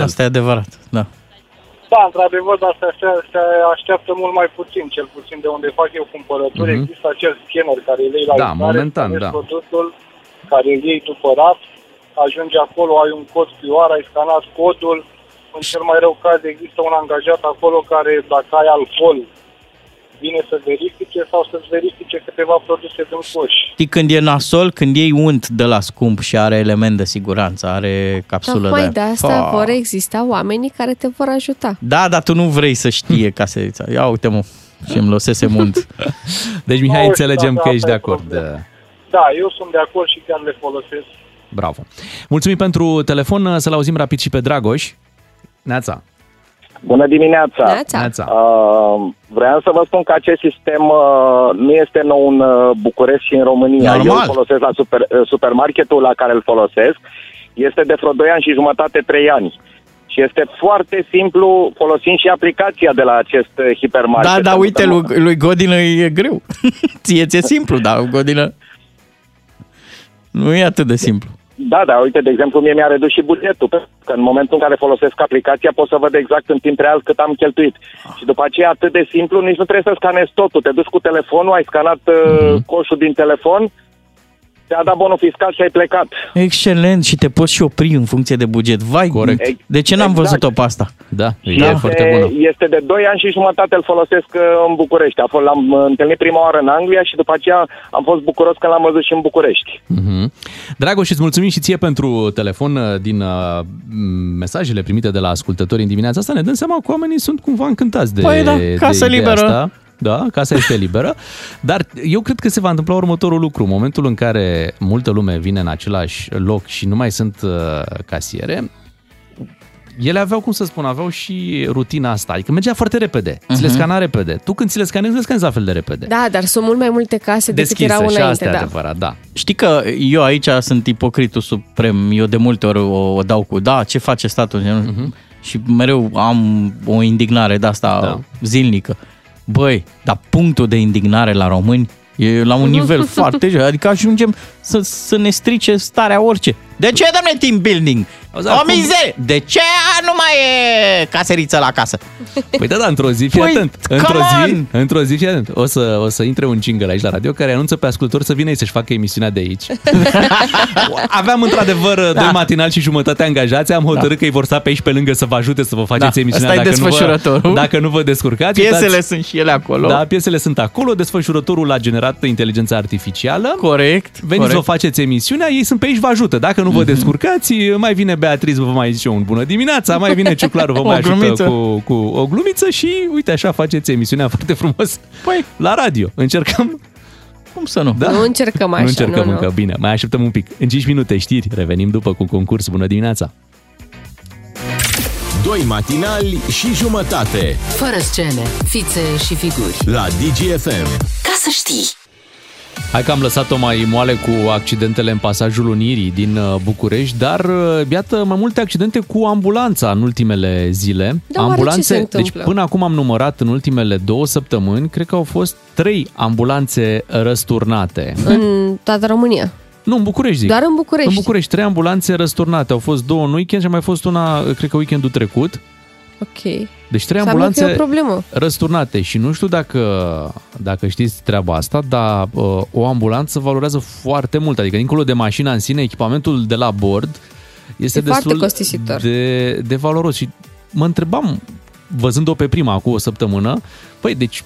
Asta e adevărat, da. Da, într-adevăr, dar se, se, se așteaptă mult mai puțin, cel puțin de unde fac eu cumpărături. Mhm. Există acel scanner care îi lei la Da, intrare, momentan, scanezi da. produsul care îl iei după raft, ajungi acolo, ai un cod QR, ai scanat codul, în cel mai rău caz există un angajat acolo care, dacă ai alcool, vine să verifice sau să-ți verifice câteva produse din coș. Știi când e nasol, când iei unt de la scump și are element de siguranță, are capsulă Tocmai de de aia. asta Fa. vor exista oamenii care te vor ajuta. Da, dar tu nu vrei să știe caserița. Ia uite mă, și îmi lăsese unt. Deci, Mihai, Nu, înțelegem da, că da, ești de asta e acord. Da, eu sunt de acord și chiar le folosesc. Bravo. Mulțumim pentru telefon. Să-l auzim rapid și pe Dragoș. Neața. Bună dimineața! Neața. Neața. Uh, vreau să vă spun că acest sistem uh, nu este nou în uh, București și în România. Normal. Eu îl folosesc la super, uh, supermarketul la care îl folosesc. Este de vreo 2 ani și jumătate, 3 ani. Și este foarte simplu, folosind și aplicația de la acest uh, hipermarket. Da, da, Pentru uite, că- lui, lui Godină e greu. Ție ți-e simplu, dar lui Godină nu e atât de simplu. Da, da, uite, de exemplu, mie mi-a redus și bugetul, pentru că în momentul în care folosesc aplicația pot să văd exact în timp real cât am cheltuit. Și după aceea atât de simplu, nici nu trebuie să scanezi totul. Te duci cu telefonul, ai scanat uh, coșul din telefon, ți-a dat bonul fiscal și ai plecat. Excelent și te poți și opri în funcție de buget. Vai, Corect. de ce n-am Exact. văzut-o pe asta? Da, e este, foarte bună. este de 2 ani și jumătate îl folosesc uh, în București. A fost, l-am uh, întâlnit prima oară în Anglia și după aceea am fost bucuros când l-am văzut și în București. Mhm. Dragoș, îți mulțumim și ție pentru telefon uh, din uh, m, mesajele primite de la ascultători în dimineața asta. Ne dăm seama că oamenii sunt cumva încântați de, Păi da, de casă ideea liberă. Asta. Da, casa este liberă, dar eu cred că se va întâmpla următorul lucru. În momentul în care multă lume vine în același loc și nu mai sunt uh, casiere, ele aveau, cum să spun, aveau și rutina asta. Adică mergea foarte repede. Uh-huh. Ți le Mhm. scana repede. Tu când ți le scanezi, le scanezi la fel de repede. Da, dar sunt mult mai multe case decât Deschise erau și înainte. asta e da. adevărat, da. Știi că eu aici sunt ipocritul suprem. Eu de multe ori o, o dau cu, da, ce face statul? Uh-huh. Și mereu am o indignare de asta Da. da. zilnică. Băi, dar punctul de indignare la români e la un nivel foarte jos. Adică ajungem să, să ne strice starea orice. De ce, domne, team building? Auzi, O acum- mizerie! De ce nu mai e caseriță la casă? Păi da, da, într-o zi, fii Păi, atent. Într-o come zi, on! într-o zi, fii atent. O să, o să intre un jingle aici la radio care anunță pe ascultători să vină ei să-și facă emisiunea de aici. Aveam într-adevăr da. doi matinali și jumătate angajați, am hotărât da. că îi vor sta pe aici pe lângă să vă ajute să vă faceți Da, emisiunea ăsta e dacă nu, vă, desfășurătorul. dacă nu vă descurcați. Piesele uitați- sunt și ele acolo. Da, piesele sunt acolo, desfășurătorul a generat inteligența artificială. Corect. Veniți, corect. vă faceți emisiunea, ei sunt pe aici, vă ajută. Dacă nu vă descurcați, mai vine Beatriz, vă mai zice un bună dimineața, mai vine Ciuclaru, vă O mai ajută glumiță. cu, cu o glumiță și uite așa faceți emisiunea foarte frumos Păi, la radio. Încercăm? cum să nu? Da? Nu încercăm așa, nu încercăm nu, încă, nu. bine. Mai așteptăm un pic. În 5 minute știri, revenim după cu concurs. Bună dimineața! Doi matinali și jumătate Fără scene, fițe și figuri. la DGFM. Ca să știi! Hai că am lăsat-o mai moale cu accidentele în pasajul Unirii din uh, București, dar uh, iată mai multe accidente cu ambulanța în ultimele zile. Da, oare ce se deci întâmplă? până acum am numărat în ultimele două săptămâni, cred că au fost trei ambulanțe răsturnate. În toată România. Nu, în București zic. Doar în București. În București, trei ambulanțe răsturnate. Au fost două în weekend și a mai fost una, cred că weekendul trecut. Ok. Deci trei Înseamnă ambulanțe că e o problemă. răsturnate și nu știu dacă, dacă știți treaba asta, dar uh, o ambulanță valorează foarte mult, adică dincolo de mașina în sine, echipamentul de la bord este E foarte destul costisitor. de, de valoros și mă întrebam, văzând-o pe prima cu o săptămână, păi deci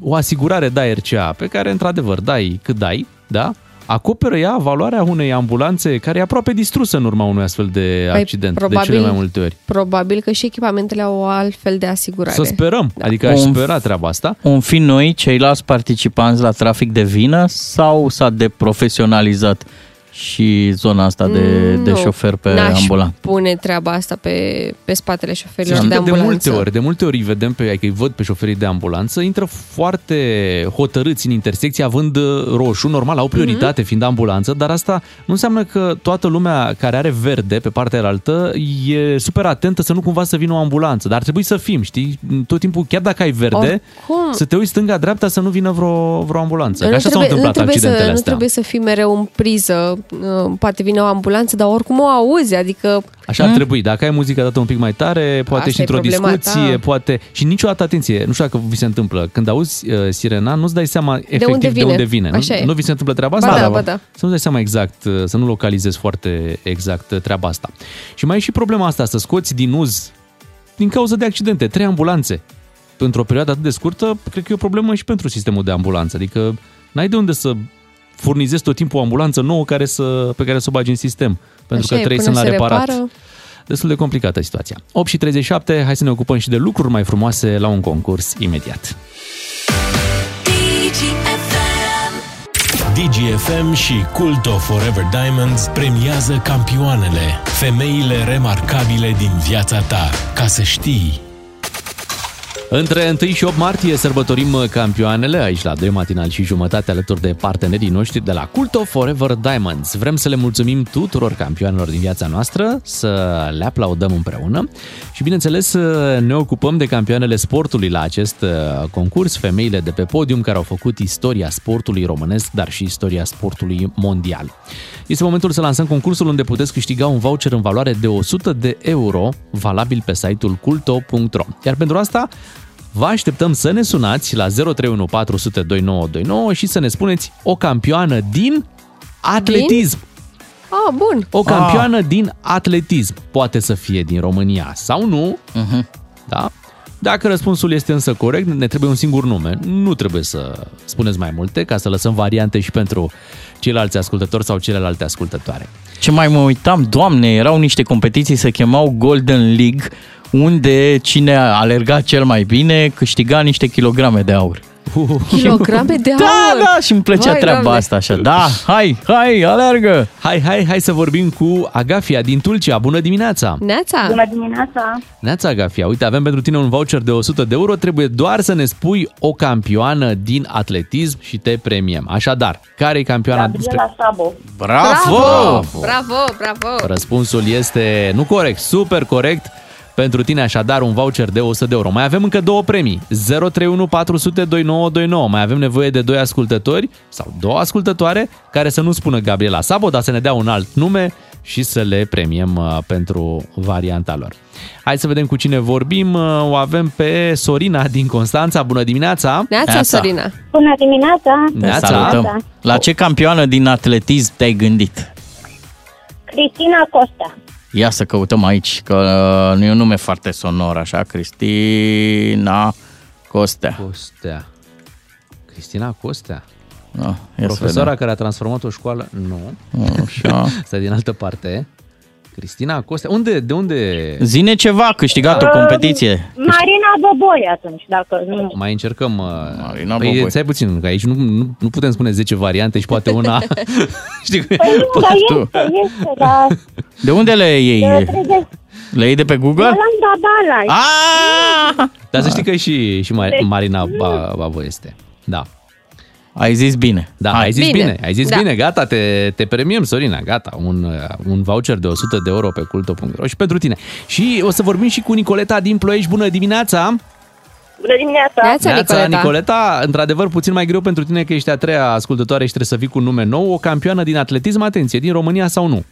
o asigurare da RCA pe care într-adevăr dai cât dai, da? Acoperă ea valoarea unei ambulanțe care e aproape distrusă în urma unui astfel de Păi, accident, de probabil- cele mai multe ori. Probabil că și echipamentele au o altfel de asigurare. Să sperăm, da. adică aș Un- spera treaba asta. Un fi noi, ceilalți participanți la trafic de vină sau s-a deprofesionalizat și zona asta de, de Nu, șofer pe n-aș ambulant? pune treaba asta pe, pe spatele șoferilor Știi de că de ambulanță. multe ori, de multe ori îi vedem pe, adică îi văd pe șoferii de ambulanță, intră foarte hotărâți în intersecție, având uh, roșu, normal, au prioritate Mhm. fiind ambulanță, dar asta nu înseamnă că toată lumea care are verde pe partea alaltă e super atentă să nu cumva să vină o ambulanță, dar ar trebui să fim, știi, tot timpul, chiar dacă ai verde, Oricum. să te uiți stânga-dreapta să nu vină vreo, vreo ambulanță. Că Nu așa s-au trebuie, nu, întâmplat trebuie să, accidentele nu astea. trebuie să fii mereu în priză uh, poate vine o ambulanță, dar oricum o auzi, adică... Așa ar trebui. Dacă ai muzica dată un pic mai tare, poate Asta ești e într-o problema discuție, ta. poate... Și niciodată, atenție, nu știu dacă vi se întâmplă, când auzi uh, sirena, nu-ți dai seama efectiv unde vine. de unde vine. Așa nu, e. nu vi se întâmplă treaba Ba asta? da, ba da. Să nu dai seama exact, uh, să nu localizezi foarte exact uh, treaba asta. Și mai e și problema asta, să scoți din uz, din cauza de accidente, trei ambulanțe. Într-o perioadă atât de scurtă, cred că e o problemă și pentru sistemul de ambulanță. Adică n-ai de unde să furnizezi tot timpul o ambulanță nouă care să, pe care să o bagi în sistem. Pentru Așa că e, trei până sunt la se reparat. repară. Destul de complicată situația. 8 și 37, hai să ne ocupăm și de lucruri mai frumoase la un concurs imediat. DGFM și Cult of Forever Diamonds premiază campioanele, femeile remarcabile din viața ta. Ca să știi... Între 1 și 8 martie sărbătorim campioanele aici la 2 matinal și jumătate alături de partenerii noștri de la Cult of Forever Diamonds. Vrem să le mulțumim tuturor campioanelor din viața noastră, să le aplaudăm împreună și bineînțeles ne ocupăm de campioanele sportului la acest uh, concurs, femeile de pe podium care au făcut istoria sportului românesc, dar și istoria sportului mondial. Este momentul să lansăm concursul unde puteți câștiga un voucher în valoare de 100 de euro, valabil pe site-ul culto.ro. Iar pentru asta Vă așteptăm să ne sunați la 031 400 2929 și să ne spuneți o campioană din atletism. Ah, bun. O campioană din atletism. Poate să fie din România sau nu. Uh-huh. Da? Dacă răspunsul este însă corect, ne trebuie un singur nume. Nu trebuie să spuneți mai multe, ca să lăsăm variante și pentru ceilalți ascultători sau celelalte ascultătoare. Ce mai mă uitam, doamne, erau niște competiții, se chemau Golden League, unde cine alerga cel mai bine câștiga niște kilograme de aur. Kilograme de aur? Da, da, și îmi plăcea Vai, treaba Doamne. asta așa. Da, hai, hai, alergă! Hai, hai, hai să vorbim cu Agafia din Tulcea. Bună dimineața! Neața! Bună dimineața! Neața Agafia, uite, avem pentru tine un voucher de 100 de euro. Trebuie doar să ne spui o campioană din atletism și te premiem. Așadar, care e campioana? Gabriela Sabo. Bravo! Bravo, bravo! Răspunsul este nu corect, super corect. Pentru tine așadar un voucher de 100 de euro. Mai avem încă două premii. 031 400 2929. Mai avem nevoie de doi ascultători sau două ascultătoare care să nu spună Gabriela Sabo, dar să ne dea un alt nume și să le premiem uh, pentru varianta lor. Hai să vedem cu cine vorbim. Uh, O avem pe Sorina din Constanța. Bună dimineața! Neața, Sorina! Bună dimineața! Neața. Salutăm! La ce campioană din atletism te-ai gândit? Cristina Costa. Ia să căutăm aici, că uh, nu e un nume foarte sonor, așa, Cristina Costea. Costea. Cristina Costea. No, ia să Profesoara vedem. care a transformat o școală? Nu. Așa. Asta din altă parte. Cristina Costea. Unde? De unde? Zine ceva, a câștigat o competiție. Marina Boboi atunci, dacă nu... Mai încercăm. uh, Marina păi, Boboi. stai puțin, că aici nu, nu, nu putem spune 10 variante și poate una... Știi cum e? Păi nu, dar tu. este, este, dar... De unde le iei? Trebuie... Le iei de pe Google? Yolanda Bala. Ah! Dar să știi că și, și Mar- Marina ba, Babo este. Da. Ai zis bine. Da, Hai. ai zis bine. Bine. Ai zis Da. bine, gata, te, te premiem, Sorina, gata. Un, uh, un voucher de 100 de euro pe culto.ro și pentru tine. Și o să vorbim și cu Nicoleta din Ploiești. Bună dimineața! Bună dimineața! Neața, Nicoleta! Nicoleta, într-adevăr, puțin mai greu pentru tine că ești a treia ascultătoare și trebuie să vii cu un nume nou. O campioană din atletism, atenție, din România sau nu?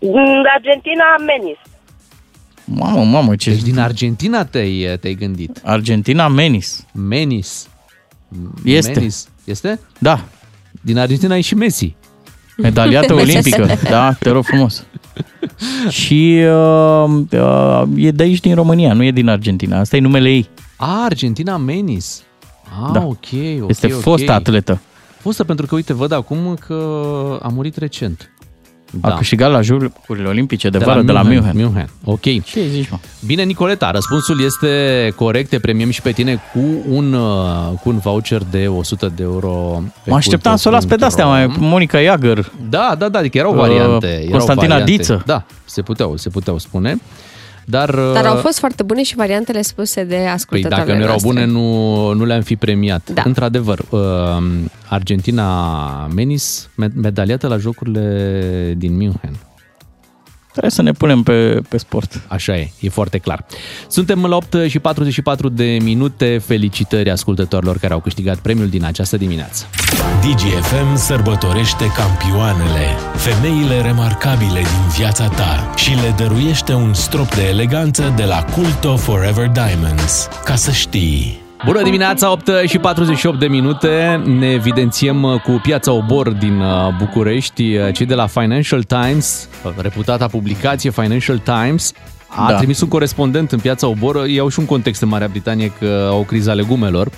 Mm, Argentina Menis. Mamă, mamă, ce... Deci din Argentina te-ai, te-ai gândit. Argentina Menis. Menis. Este. Menis. Este? Da, Din Argentina e și Messi. medaliată olimpică. Da, te rog frumos. Și uh, uh, e de aici din România, nu e din Argentina. Asta e numele ei. A, Argentina Menis. Ah, Da. ok, ok. Este ok. fostă atletă. Fostă pentru că, uite, văd acum că a murit recent. A câștigat la Jocurile Olimpice de, De vară de la München. München. Ok. Ce zici, mă? Bine, Nicoleta, răspunsul este corect. Te premiem și pe tine cu un, uh, cu un voucher de 100 de euro. pe Mă așteptam să o las pe de-astea, mai Monica Iagăr. Da, da, da, adică erau Uh, variante. Erau Constantina variante. Diță. Da, se puteau, se puteau spune. Dar, uh, Dar au fost foarte bune și variantele spuse de Păi ascultătoarele dacă nu erau noastre. bune, nu, nu le-am fi premiat. Da. Într-adevăr, uh, Argentina Menis, med- medaliată la Jocurile din München. Trebuie să ne punem pe, pe sport. Așa e, e foarte clar. Suntem la 8 și 44 de minute. Felicitări ascultătorilor care au câștigat premiul din această dimineață. DGFM sărbătorește campioanele, femeile remarcabile din viața ta și le dăruiește un strop de eleganță de la Culto Forever Diamonds. Ca să știi... Bună dimineața, 8 și 48 de minute. Ne evidențiem uh, cu piața Obor din uh, București. Uh, Cei de la Financial Times, reputata publicație Financial Times, a Da. trimis un corespondent în piața Obor. Iau și un context în Marea Britanie că au o criză a legumelor.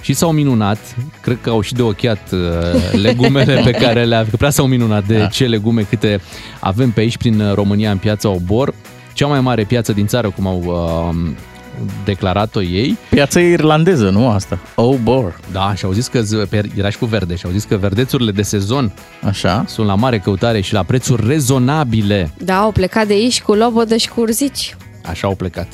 Și s-au minunat, cred că au și de ochiat uh, legumele pe care le că prea s-au minunat de ce legume câte avem pe aici prin uh, România în piața Obor. Cea mai mare piață din țară, cum au uh, declarat-o ei. Piața irlandeză, nu asta? Oh, bor. Da, și au zis că z- pe- era și cu verde și au zis că verdețurile de sezon Așa. sunt la mare căutare și la prețuri rezonabile. Da, au plecat de aici cu lobodă și cu urzici. Așa au plecat.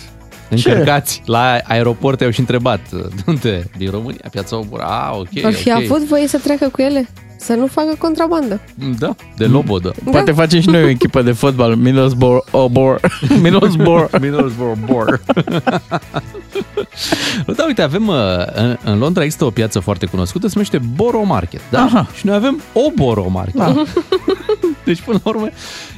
Încărcați la aeroport au și întrebat de unde? Din România, piața Obor. Ah, ok, Vor fi ok. avut voie să treacă cu ele? Să nu facă contrabandă. Da, de lobodă. Poate facem și noi o echipă de fotbal. Middlesbrough, oh, bor. Middlesbrough. Middlesbrough Bor. Nu, da, uite, avem uh, în, în Londra există o piață foarte cunoscută, se numește Borough Market, da? Aha. Și noi avem o Borough Market. Da. Deci, până la urmă,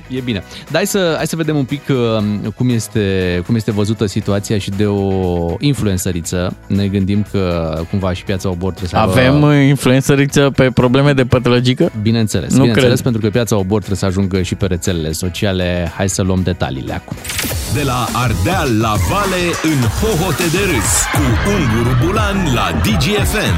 e bine. Dar hai să, hai să vedem un pic uh, cum este, cum este văzută situația și de o influențăriță. Ne gândim că cumva și piața Obor trebuie să aibă- Avem uh, influențăriță pe probleme de pătlăgică? Bineînțeles, Nu bineînțeles, cred. pentru că piața Obor trebuie să ajungă și pe rețelele sociale. Hai să luăm detaliile acum. De la Ardeal la Vale în hohote de râs cu Unguru Bulan la DGFM.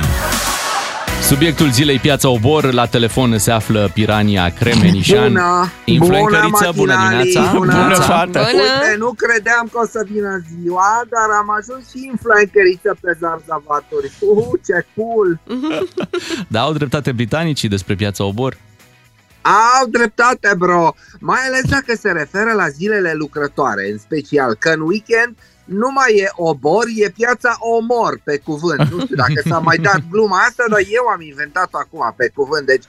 Subiectul zilei Piața Obor, la telefon se află Pirania Cremenișan. Bună! Influencăriță, bună matinalii, dimineața! Bună, fată! Uite, nu credeam că o să vină ziua, dar am ajuns și influenceriță pe zarzavaturi. Uh, ce cool! Da, au dreptate britanicii despre Piața Obor? Au dreptate, bro! Mai ales dacă se referă la zilele lucrătoare, în special că în weekend nu mai e obor, e piața omor pe cuvânt. Nu știu dacă s-a mai dat gluma asta, dar eu am inventat-o acum pe cuvânt. Deci,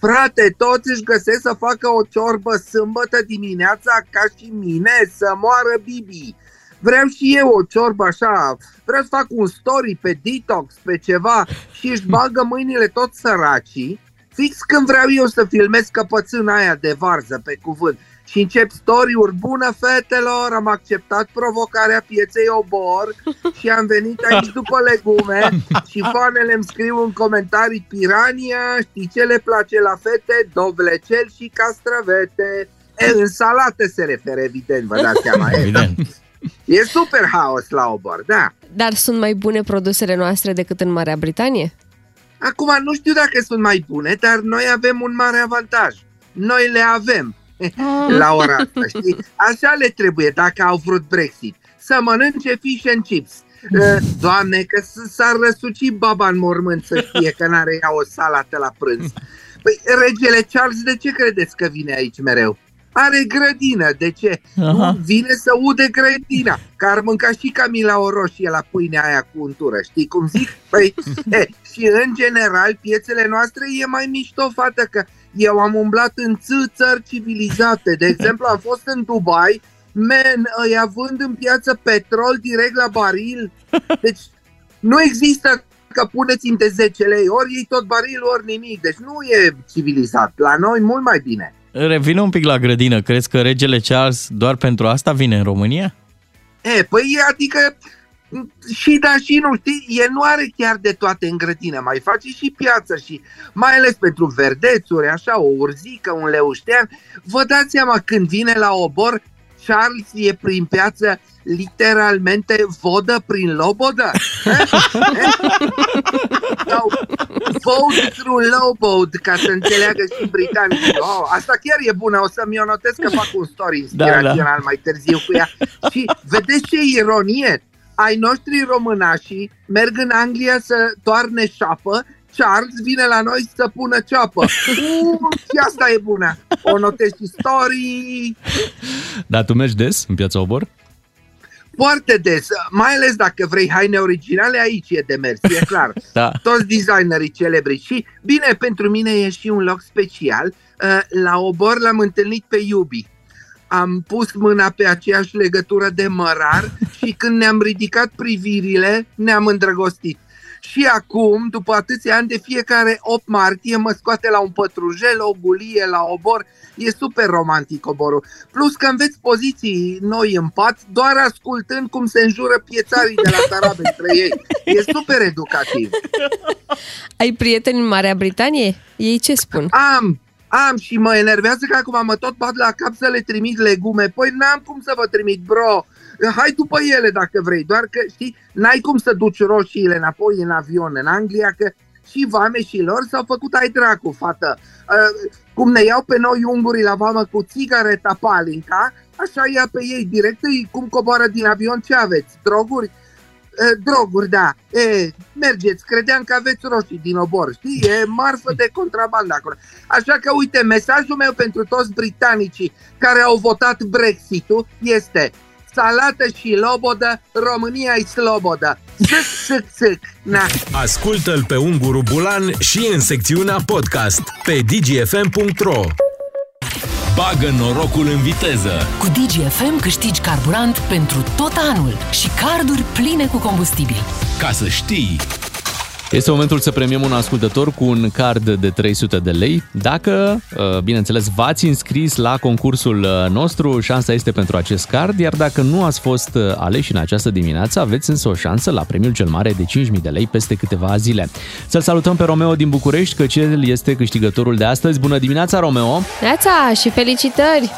frate, toți își găsesc să facă o ciorbă sâmbătă dimineața ca și mine, să moară Bibi. Vreau și eu o ciorbă așa, vreau să fac un story pe detox, pe ceva și își bagă mâinile tot săracii Fix când vreau eu să filmez căpățâna aia de varză pe cuvânt și încep story-uri bună fetelor, am acceptat provocarea pieței obor și am venit aici după legume și fanele îmi scriu în comentarii pirania, știi ce le place la fete, dovlecel și castravete. E, în salată se referă, evident, vă dați seama. E, Evident. e super haos la obor, da. Dar sunt mai bune produsele noastre decât în Marea Britanie? Acum, nu știu dacă sunt mai bune, dar noi avem un mare avantaj. Noi le avem la ora asta, știi? Așa le trebuie dacă au vrut Brexit. Să mănânce fish and chips. Uh, Doamne, că s- s-ar răsuci baba în mormânt să știe că n-are ea o salată la prânz. Păi, regele Charles, de ce credeți că vine aici mereu? Are grădină, de ce? Aha. Nu vine să ude grădina, că ar mânca și Camila o roșie la pâinea aia cu untură, știi cum zic? Păi, e, și în general piețele noastre e mai mișto, fată, că eu am umblat în ț- țări civilizate. De exemplu, am fost în Dubai, men, îi având în piață petrol direct la baril. Deci nu există că puneți-mi de 10 lei, ori iei tot barilul, ori nimic. Deci nu e civilizat. La noi mult mai bine. Revine un pic la grădină. Crezi că regele Charles doar pentru asta vine în România? E, păi adică și da și nu, știi, el nu are chiar de toate în grădină, mai face și piață și mai ales pentru verdețuri, așa, o urzică, un leuștean. Vă dați seama, când vine la obor, Charles e prin piață literalmente vodă prin lobodă. Eh? Eh? Sau vote through lobod, ca să înțeleagă și britanicii. Oh, asta chiar e bună, o să-mi o notez că fac un story inspirațional mai târziu cu ea. Și vedeți ce ironie? Ai noștri românașii merg în Anglia să toarne șapă, Charles vine la noi să pună ceapă. Uh, și asta e bună. O notez și story. Dar tu mergi des în Piața Obor? Foarte des, mai ales dacă vrei haine originale, aici e de mers, e clar. Da. Toți designerii celebri și, bine, pentru mine e și un loc special. Uh, La Obor l-am întâlnit pe Iubi. Am pus mâna pe aceeași legătură de mărar și când ne-am ridicat privirile, ne-am îndrăgostit. Și acum, după atâția ani, de fiecare 8 martie mă scoate la un pătrujel, o gulie, la obor. E super romantic oborul. Plus că înveți poziții noi în pat, doar ascultând cum se înjură piețarii de la Tarabe între ei. E super educativ. Ai prieteni în Marea Britanie? Ei ce spun? Am, am și mă enervează că acum mă tot bat la cap să le trimit legume. Păi n-am cum să vă trimit, bro. Hai după ele dacă vrei, doar că știi, n-ai cum să duci roșiile înapoi în avion în Anglia, că și vameșilor s-au făcut ai dracu, fată. Uh, cum ne iau pe noi ungurii la vamă cu țigareta palinca, așa ia pe ei direct, îi cum coboară din avion, ce aveți? Droguri? Uh, droguri, da. E, mergeți, credeam că aveți roșii din obor, știi? E marfă de contrabandă acolo. Așa că, uite, mesajul meu pentru toți britanicii care au votat Brexit-ul este salată și lobodă, România e slobodă. Țic, țic, țic. Na. Ascultă-l pe Unguru Bulan și în secțiunea podcast pe dgfm.ro Bagă norocul în viteză! Cu DGFM câștigi carburant pentru tot anul și carduri pline cu combustibil. Ca să știi! Este momentul să premiem un ascultător cu un card de 300 de lei. Dacă, uh, bineînțeles, v-ați înscris la concursul uh, nostru, șansa este pentru acest card, iar dacă nu ați fost uh, aleși în această dimineață, aveți însă o șansă la premiul cel mare de 5.000 de lei peste câteva zile. Să-l salutăm pe Romeo din București, că el este câștigătorul de astăzi. Bună dimineața, Romeo! Neața și felicitări!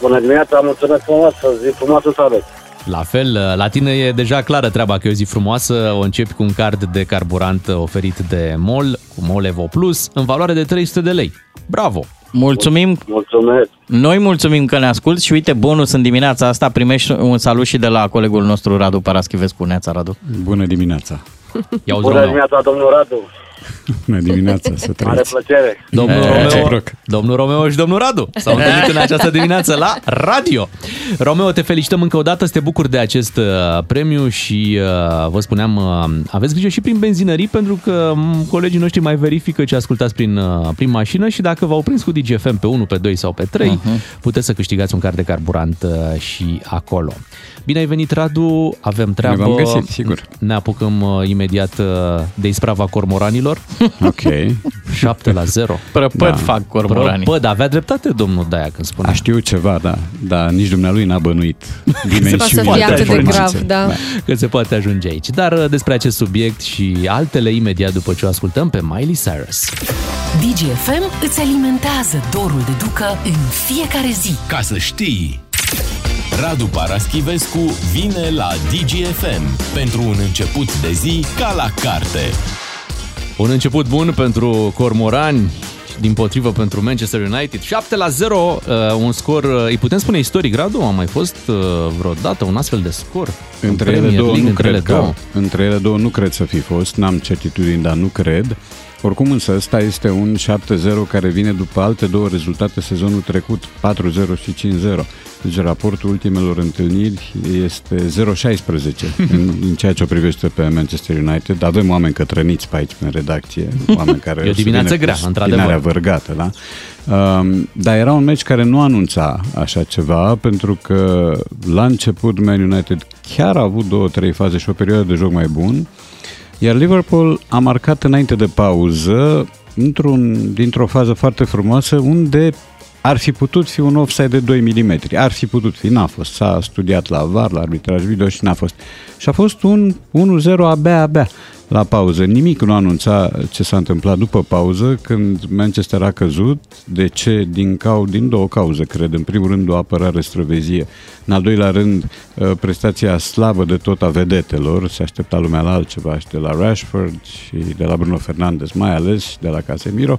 Bună dimineața, mulțumesc frumos, zi frumoasă să aveți. La fel, la tine e deja clară treaba că e o zi frumoasă, o începi cu un card de carburant oferit de MOL, cu MOL Evo Plus, în valoare de 300 de lei. Bravo! Mulțumim! Mulțumesc! Noi mulțumim că ne asculti și uite, bonus în dimineața asta, primești un salut și de la colegul nostru Radu Paraschivescu. Neața, Radu! Bună dimineața! Ia Bună dimineața, domnul Radu! Bună dimineața, să Mare trăiți! plăcere! Domnul E, Romeo, reciproc. domnul Romeo și domnul Radu s-au întâlnit în această dimineață la radio. Romeo, te felicităm încă o dată, să te bucuri de acest uh, premiu și uh, vă spuneam, uh, aveți grijă și prin benzinării pentru că m, colegii noștri mai verifică ce ascultați prin, uh, prin mașină și dacă v-au prins cu DGFM pe 1, pe 2 sau pe 3, uh-huh. puteți să câștigați un card de carburant uh, și acolo. Bine ai venit, Radu, avem treabă. v-am găsit, sigur. Ne apucăm uh, imediat uh, de isprava cormoranilor. Ok. 7 la 0. Prăpăd Da. fac cormoranii. Prăpăd, avea dreptate domnul Daia când spunea. A știu ceva, da, dar nici dumnealui n-a bănuit dimensiunile să fie atât de informației. grav, da. Că se poate ajunge aici. Dar uh, despre acest subiect și altele imediat după ce o ascultăm pe Miley Cyrus. DGFM îți alimentează dorul de ducă în fiecare zi. Ca să știi! Radu Paraschivescu vine la DGFM pentru un început de zi ca la carte. Un început bun pentru cormorani și din potrivă pentru Manchester United. 7 la 0, uh, un scor, uh, îi putem spune istoric, Radu? A mai fost uh, vreodată un astfel de scor? în Între ele Premier două League, nu între cred ele că, două? între ele două nu cred să fi fost, n-am certitudini, dar nu cred. Oricum însă ăsta este un 7-0 care vine după alte două rezultate sezonul trecut, 4-0 și 5-0. Deci raportul ultimelor întâlniri este 0-16 în, în ceea ce o privește pe Manchester United. Avem oameni cătrăniți pe aici, în redacție, oameni care E o o să dimineață vină cu grea, într-adevăr. spinarea vărgată, da? Um, dar era un meci care nu anunța așa ceva, pentru că la început Man United chiar a avut două, trei faze și o perioadă de joc mai bun, iar Liverpool a marcat înainte de pauză, într-un, dintr-o fază foarte frumoasă, unde ar fi putut fi un offside de 2 mm. Ar fi putut fi, n-a fost. S-a studiat la VAR, la arbitraj video și n-a fost. Și a fost un 1-0 abia, abia la pauză. Nimic nu anunța ce s-a întâmplat după pauză, când Manchester a căzut. De ce? Din, cau, din două cauze, cred. În primul rând, o apărare străvezie. În al doilea rând, uh, prestația slabă de tot a vedetelor. Se aștepta lumea la altceva și de la Rashford și de la Bruno Fernandes, mai ales și de la Casemiro.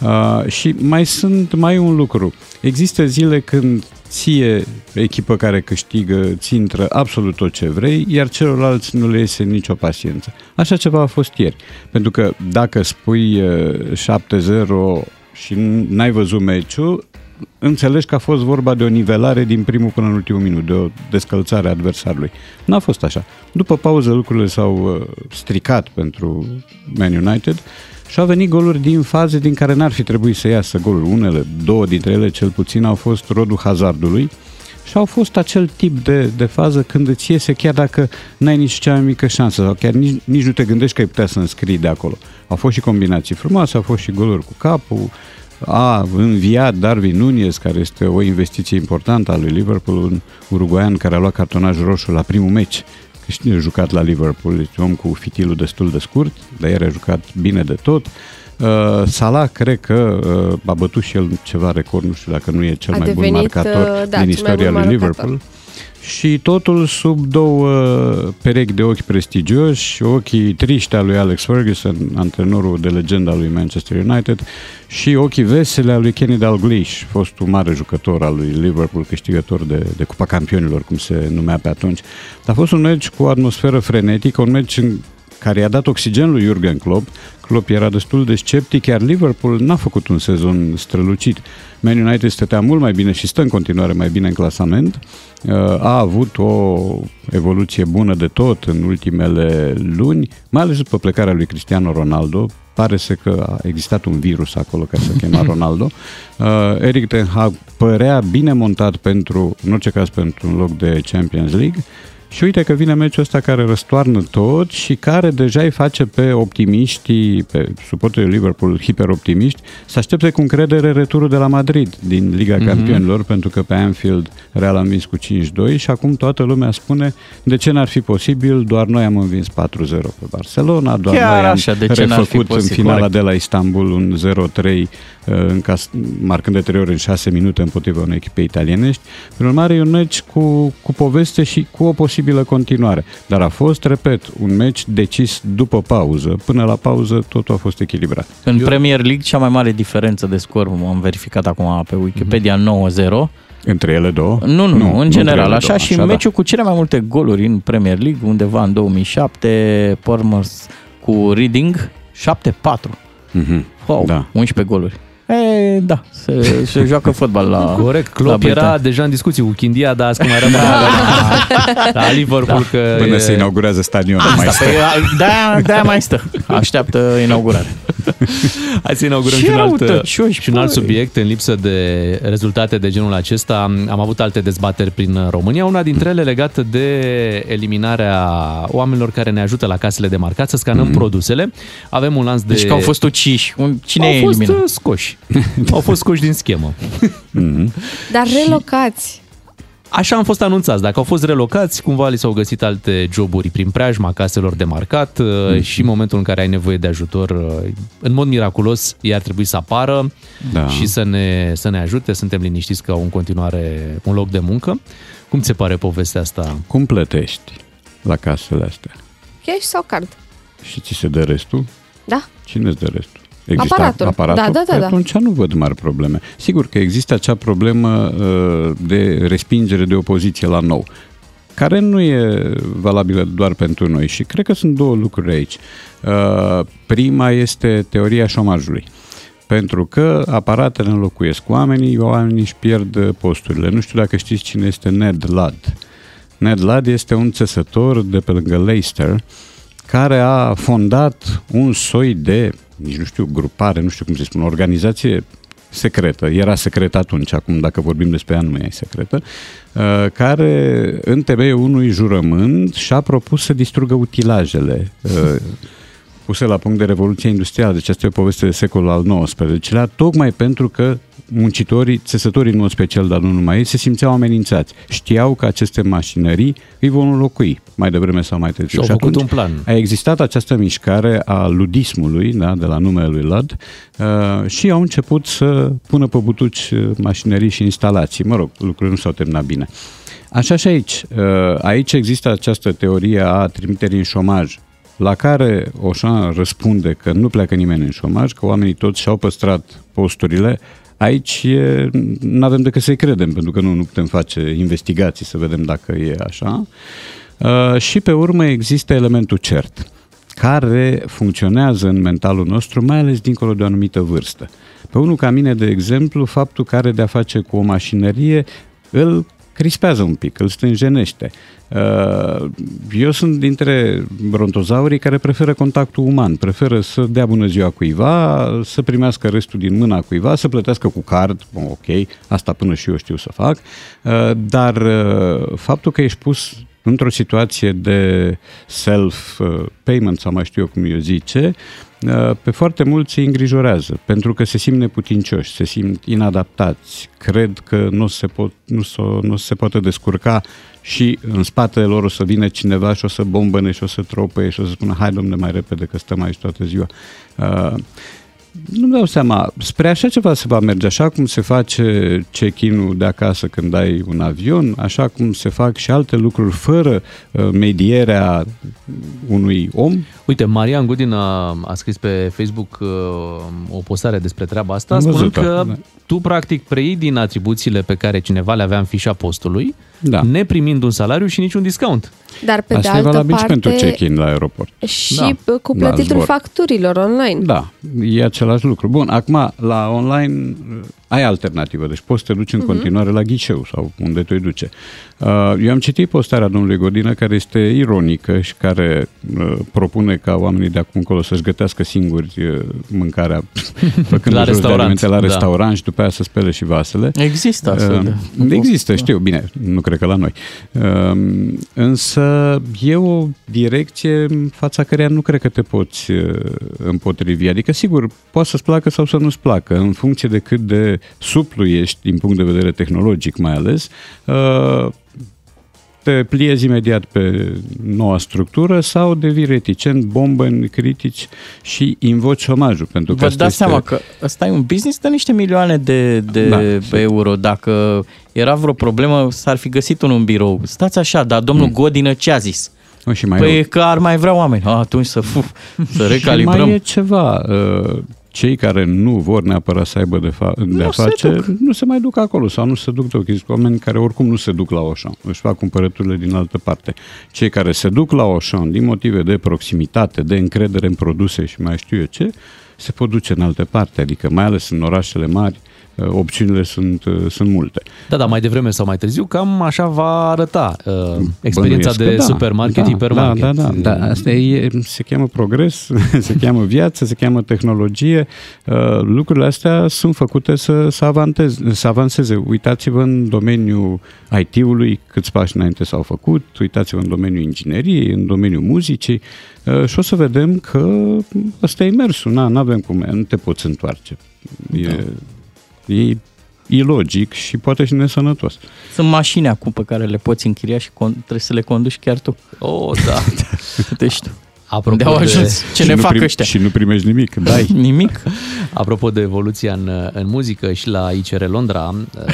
Uh, și mai sunt mai un lucru. Există zile când ție, echipă care câștigă, ți intră absolut tot ce vrei, iar celorlalți nu le iese nicio paciență. Așa ceva a fost ieri. Pentru că dacă spui uh, 7-0 și n-ai văzut meciul, înțelegi că a fost vorba de o nivelare din primul până în ultimul minut, de o descălțare a adversarului. N-a fost așa. După pauză lucrurile s-au uh, stricat pentru Man United și au venit goluri din faze din care n-ar fi trebuit să iasă goluri. Unele, două dintre ele cel puțin, au fost rodul hazardului și au fost acel tip de, de fază când îți iese chiar dacă n-ai nici cea mai mică șansă sau chiar nici, nici nu te gândești că ai putea să înscrii de acolo. Au fost și combinații frumoase, au fost și goluri cu capul, a înviat Darwin Nunez, care este o investiție importantă a lui Liverpool, un uruguayan care a luat cartonaj roșu la primul meci a jucat la Liverpool, deci om cu fitilul destul de scurt, dar el a jucat bine de tot. Uh, Salah cred că uh, a bătut și el ceva record, nu știu dacă nu e cel A mai devenit, bun marcator uh, da, din cel mai istoria bun lui marcator. Liverpool. Și totul sub două perechi de ochi prestigioși, ochii triști al lui Alex Ferguson, antrenorul de legenda lui Manchester United, și ochii vesele al lui Kenny Dalglish, fostul mare jucător al lui Liverpool, câștigător de, de Cupa Campionilor, cum se numea pe atunci. A fost un meci cu o atmosferă frenetică, un meci în care i-a dat oxigen lui Jurgen Klopp. Klopp era destul de sceptic, iar Liverpool n-a făcut un sezon strălucit. Man United stătea mult mai bine și stă în continuare mai bine în clasament. Uh, A avut o evoluție bună de tot în ultimele luni, mai ales după plecarea lui Cristiano Ronaldo. Pare să că a existat un virus acolo care se chema Ronaldo. Uh, Eric Ten Hag părea bine montat pentru, în orice caz, pentru un loc de Champions League. Și uite că vine meciul ăsta care răstoarnă tot și care deja îi face pe optimiștii, pe suporterii Liverpool hiperoptimiști, să aștepte cu încredere returul de la Madrid din Liga Mhm. mm-hmm. Campionilor, pentru că pe Anfield Real a învins cu 5-2 și acum toată lumea spune de ce n-ar fi posibil, doar noi am învins 4-0 pe Barcelona, doar Chiar noi am așa, de ce n-ar fi refăcut în posibil? finala Corect. de la Istanbul un 0-3 uh, în cas, marcând de trei ori în 6 minute împotriva unei echipe italienești. Prin urmare, e un meci cu, cu poveste și cu o posibilă continuare. Dar a fost, repet, un meci decis după pauză. Până la pauză totul a fost echilibrat. În Premier League, cea mai mare diferență de scor, am verificat acum pe Wikipedia, 9-0. Între ele două? Nu, nu, nu, Nu, în între general, ele așa, două, și așa, da. meciul cu cele mai multe goluri în Premier League, undeva în 2007, Pormers cu Reading, 7-4. Mhm. Wow, Da. 11 goluri. E, da, se, se joacă fotbal la Corect, la Klopp era Britannia. deja în discuții cu Chindia, dar asta mai rămâne la, la Liverpool că Până e... se inaugurează stadionul mai Asta, stă. pe, de-aia, de-aia mai stă. Așteaptă inaugurare. Hai să inaugurăm Ce și un, alt, răutăcioși, și un alt băi. subiect în lipsă de rezultate de genul acesta. Am avut alte dezbateri prin România, una dintre ele legată de eliminarea oamenilor care ne ajută la casele de marcat să scanăm Mhm. produsele. Avem un lanț de... Deci că au fost uciși. Un- Cine au e fost eliminat? uh, scoși. au fost scoși din schemă. Mhm. Dar relocați. Așa am fost anunțați. Dacă au fost relocați, cumva li s-au găsit alte joburi prin preajma caselor de marcat mm. și în momentul în care ai nevoie de ajutor, uh, în mod miraculos, ei ar trebui să apară Da. și să ne, să ne ajute. Suntem liniștiți că au în continuare un loc de muncă. Cum ți se pare povestea asta? Cum plătești la casele astea? Cash sau card? Și ți se dă restul? Da. Cine îți dă restul? Aparatul. aparatul? Da, da, da, Păi da. Atunci nu văd mari probleme. Sigur că există acea problemă uh, de respingere de opoziție la nou, care nu e valabilă doar pentru noi și cred că sunt două lucruri aici. Uh, prima este teoria șomajului. Pentru că aparatele înlocuiesc oamenii, oamenii își pierd posturile. Nu știu dacă știți cine este Ned Ladd. Ned Ladd este un țesător de pe lângă Leicester care a fondat un soi de, nici nu știu, grupare, nu știu cum se spune, organizație secretă, era secretă atunci, acum dacă vorbim despre ea nu mai e secretă, uh, care în temeiul unui jurământ și-a propus să distrugă utilajele uh, puse la punct de Revoluția Industrială, deci asta e o poveste de secolul al XIX-lea, tocmai pentru că muncitorii, țesătorii în mod special, dar nu numai ei, se simțeau amenințați. Știau că aceste mașinării îi vor înlocui mai devreme sau mai târziu. Și au făcut atunci un plan. A existat această mișcare a ludismului, da, de la numele lui Lud, uh, și au început să pună pe butuci uh, mașinării și instalații. Mă rog, lucrurile nu s-au terminat bine. Așa și aici. Uh, Aici există această teorie a trimiterii în șomaj, la care Oșan răspunde că nu pleacă nimeni în șomaj, că oamenii toți și-au păstrat posturile. Aici nu avem decât să-i credem, pentru că nu, nu putem face investigații să vedem dacă e așa. Uh, și pe urmă există elementul cert, care funcționează în mentalul nostru, mai ales dincolo de o anumită vârstă. Pe unul ca mine, de exemplu, faptul că are de-a face cu o mașinărie îl crispează un pic, îl stânjenește. Uh, Eu sunt dintre brontozaurii care preferă contactul uman, preferă să dea bună ziua cuiva, să primească restul din mâna cuiva, să plătească cu card, bun, ok, asta până și eu știu să fac, Uh, dar uh, faptul că ești pus într-o situație de self-payment sau mai știu eu cum eu zice, uh, pe foarte mulți îi îngrijorează, pentru că se simt neputincioși, se simt inadaptați, cred că nu se, pot, nu, s-o, nu se poate descurca și în spatele lor o să vină cineva și o să bombăne și o să tropăie și o să spună hai domne mai repede că stăm aici toată ziua. Uh, nu-mi dau seama, spre așa ceva se va merge, așa cum se face check-in-ul de acasă când ai un avion, așa cum se fac și alte lucruri fără uh, medierea unui om. Uite, Marian Gudin a, a scris pe Facebook uh, o postare despre treaba asta, Am spunând văzut-o, că da. tu practic preiei din atribuțiile pe care cineva le avea în fișa postului, Da. neprimind un salariu și niciun discount. Dar pe Asta de e altă valabil și parte pentru check-in la aeroport. și Da. cu La plătitul zbor. facturilor online. Da, e același lucru. Bun, acum, la online uh, ai alternativă, deci poți să te duci în Mhm. continuare la ghișeu sau unde te duce. Uh, Eu am citit postarea domnului Godină care este ironică și care uh, propune ca oamenii de acum încolo să-și gătească singuri uh, mâncarea făcând La jos de restaurant, alimente la da. restaurant și după aia să spele și vasele. Există astfel Uh, de- Există, știu, bine, nu cred că la noi. Uh, Însă e o direcție în fața căreia nu cred că te poți uh, împotrivi. Adică, sigur, poate să-ți placă sau să nu-ți placă, în funcție de cât de suplu ești din punct de vedere tehnologic mai ales, uh, te pliezi imediat pe noua structură sau devii reticent, bombă în critici și invoci șomajul. Pentru că Vă asta dați este... seama că ăsta e un business de niște milioane de, de Da. euro. Dacă era vreo problemă, s-ar fi găsit unul în birou. Stați așa, dar domnul Mm. Godină ce a zis? O, și mai păi rău. că ar mai vrea oameni. A, atunci să, fuf, să Și recalibrăm. mai e ceva. Uh, Cei care nu vor neapărat să aibă de, fa- de a se face, duc. nu se mai duc acolo sau nu se duc deloc. Sunt oameni care oricum nu se duc la Auchan, își fac cumpărăturile din altă parte. Cei care se duc la Auchan din motive de proximitate, de încredere în produse și mai știu eu ce, se pot duce în alte parte, adică mai ales în orașele mari, uh, opțiunile sunt, uh, sunt multe. Da, da, mai devreme sau mai târziu, cam așa va arăta uh, experiența Bănuiesc de că da, supermarket, da, hipermarket. Da, da, da, da. Asta e, se cheamă progres, se cheamă viață, se cheamă tehnologie. Uh, Lucrurile astea sunt făcute să, să, avanteze, să avanseze. Uitați-vă în domeniul IT-ului câți pași înainte s-au făcut, uitați-vă în domeniul ingineriei, în domeniul muzicii uh, și o să vedem că ăsta e mersul, nu avem cum, nu te poți întoarce. E, e ilogic și poate și nesănătos. Sunt mașini acum pe care le poți închiria și con- trebuie să le conduci chiar tu. Oh, da. Deci tu. Apropo Unde au de- ajuns? Ce Și ne nu fac prim- ăștia? Și nu primești nimic, dai. Nimic. Apropo de evoluția în, în muzică și la ICR Londra, uh,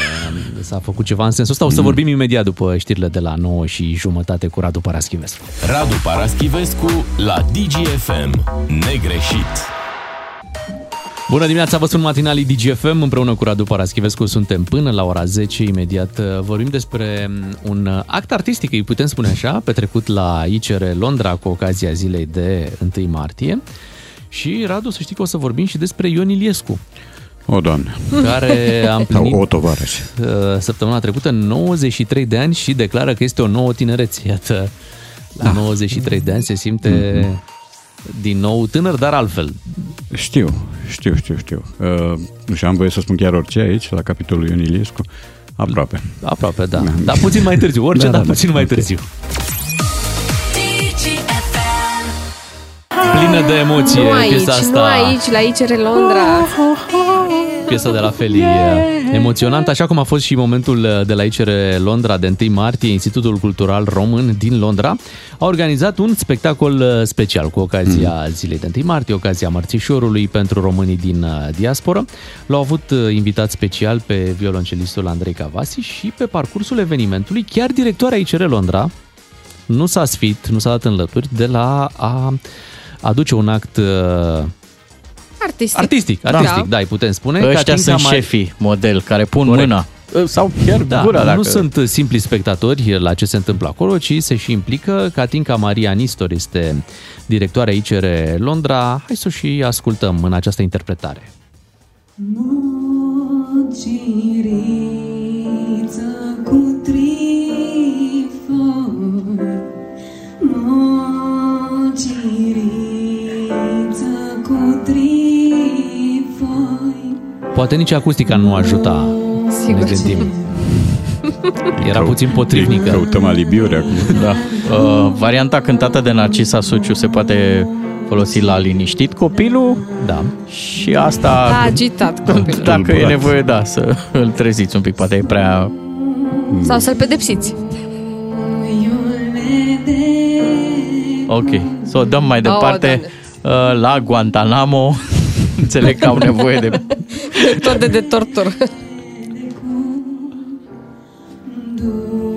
s-a făcut ceva în sensul ăsta. O să vorbim imediat după știrile de la 9 și jumătate cu Radu Paraschivescu. Radu Paraschivescu la DGFM. Negreșit. Bună dimineața, vă sunt matinalii DGFM împreună cu Radu Paraschivescu. Suntem până la ora 10. Imediat uh, vorbim despre un uh, act artistic, îi putem spune așa, petrecut la ICR Londra cu ocazia zilei de 1 martie. Și, Radu, să știi că o să vorbim și despre Ion Iliescu, O, Doamne. care a împlinit Sau o tovarăș. uh, săptămâna trecută 93 de ani și declară că este o nouă tinerețe. Iată, la 93 de ani se simte din nou tânăr, dar altfel. Știu, știu, știu, știu. Uh, nu știu, am voie să spun chiar orice aici, la capitolul Ion Iliescu. Aproape. Aproape, da. Dar puțin mai târziu, orice, Da, da, dar da. puțin mai Ok. târziu. Plină de emoție Nu aici, piesa asta. nu aici, la ICR Londra. Piesa de la Feli e emoționantă, așa cum a fost și momentul de la ICR Londra de 1 martie, Institutul Cultural Român din Londra a organizat un spectacol special cu ocazia Mm. zilei de 1 martie, ocazia Mărțișorului pentru românii din uh, diasporă. L-au avut uh, invitat special pe violoncelistul Andrei Cavasi și pe parcursul evenimentului chiar directoarea ICR Londra nu s-a sfit, nu s-a dat în lături de la a aduce un act uh, Artistic. artistic, artistic, da, îi putem spune. Ăștia Catinca sunt Mai- șefii model care pun Corect. mâna. Sau chiar da, gura dacă... Nu sunt simpli spectatori la ce se întâmplă acolo, ci se și implică. Catinca Maria Nistor este directoarea ICR Londra. Hai să o și ascultăm în această interpretare. Mociriță Poate nici acustica nu ajuta, Sigur. ne gândim. Era puțin potrivnică. Căutăm alibiuri acum. Da. Uh, varianta cântată de Narcisa Suciu se poate folosi la liniștit copilul. Da. Și asta... A agitat copilul. Dacă e Tulburat. nevoie, da, să îl treziți un pic. Poate e prea... Sau să-l pedepsiți. Ok. Să o dăm mai departe uh, la Guantanamo. Înțeleg că au nevoie de... Tot de, de tortură.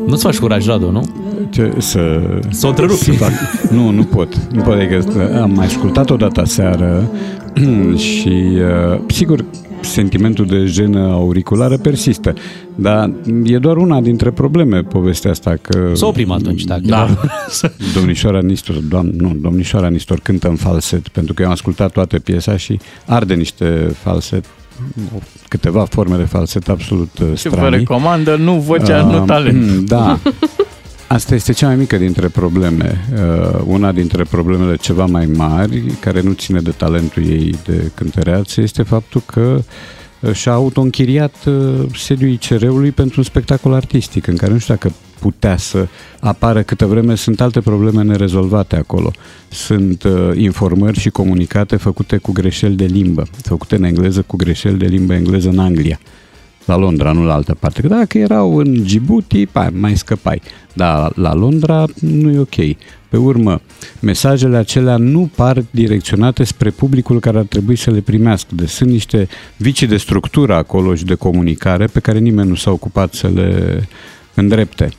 Nu-ți faci curaj, Radu, nu? Ce, să... Să o întrerupi. Să fac. Nu, nu pot. Nu pot adică am mai ascultat odată seară și uh, sigur sentimentul de jenă auriculară persistă. Dar e doar una dintre probleme povestea asta că... Să oprim atunci, dacă Da. Domnișoara Nistor, doamn, nu, domnișoara Nistor cântă în falset, pentru că eu am ascultat toată piesa și arde niște falset, câteva forme de falset absolut uh, Ce vă stranii. recomandă, nu vocea, Uh, nu talent. Da. Asta este cea mai mică dintre probleme. Uh, Una dintre problemele ceva mai mari, care nu ține de talentul ei de cântăreață, este faptul că uh, și-a auto-închiriat uh, sediul ICR-ului pentru un spectacol artistic, în care nu știu dacă putea să apară câtă vreme sunt alte probleme nerezolvate acolo. Sunt uh, informări și comunicate făcute cu greșeli de limbă, făcute în engleză cu greșeli de limbă engleză în Anglia la Londra, nu la altă parte. Că dacă erau în Djibouti, pa, mai scăpai. Dar la Londra nu e ok. Pe urmă, mesajele acelea nu par direcționate spre publicul care ar trebui să le primească. Deci sunt niște vicii de structură acolo și de comunicare pe care nimeni nu s-a ocupat să le îndrepte.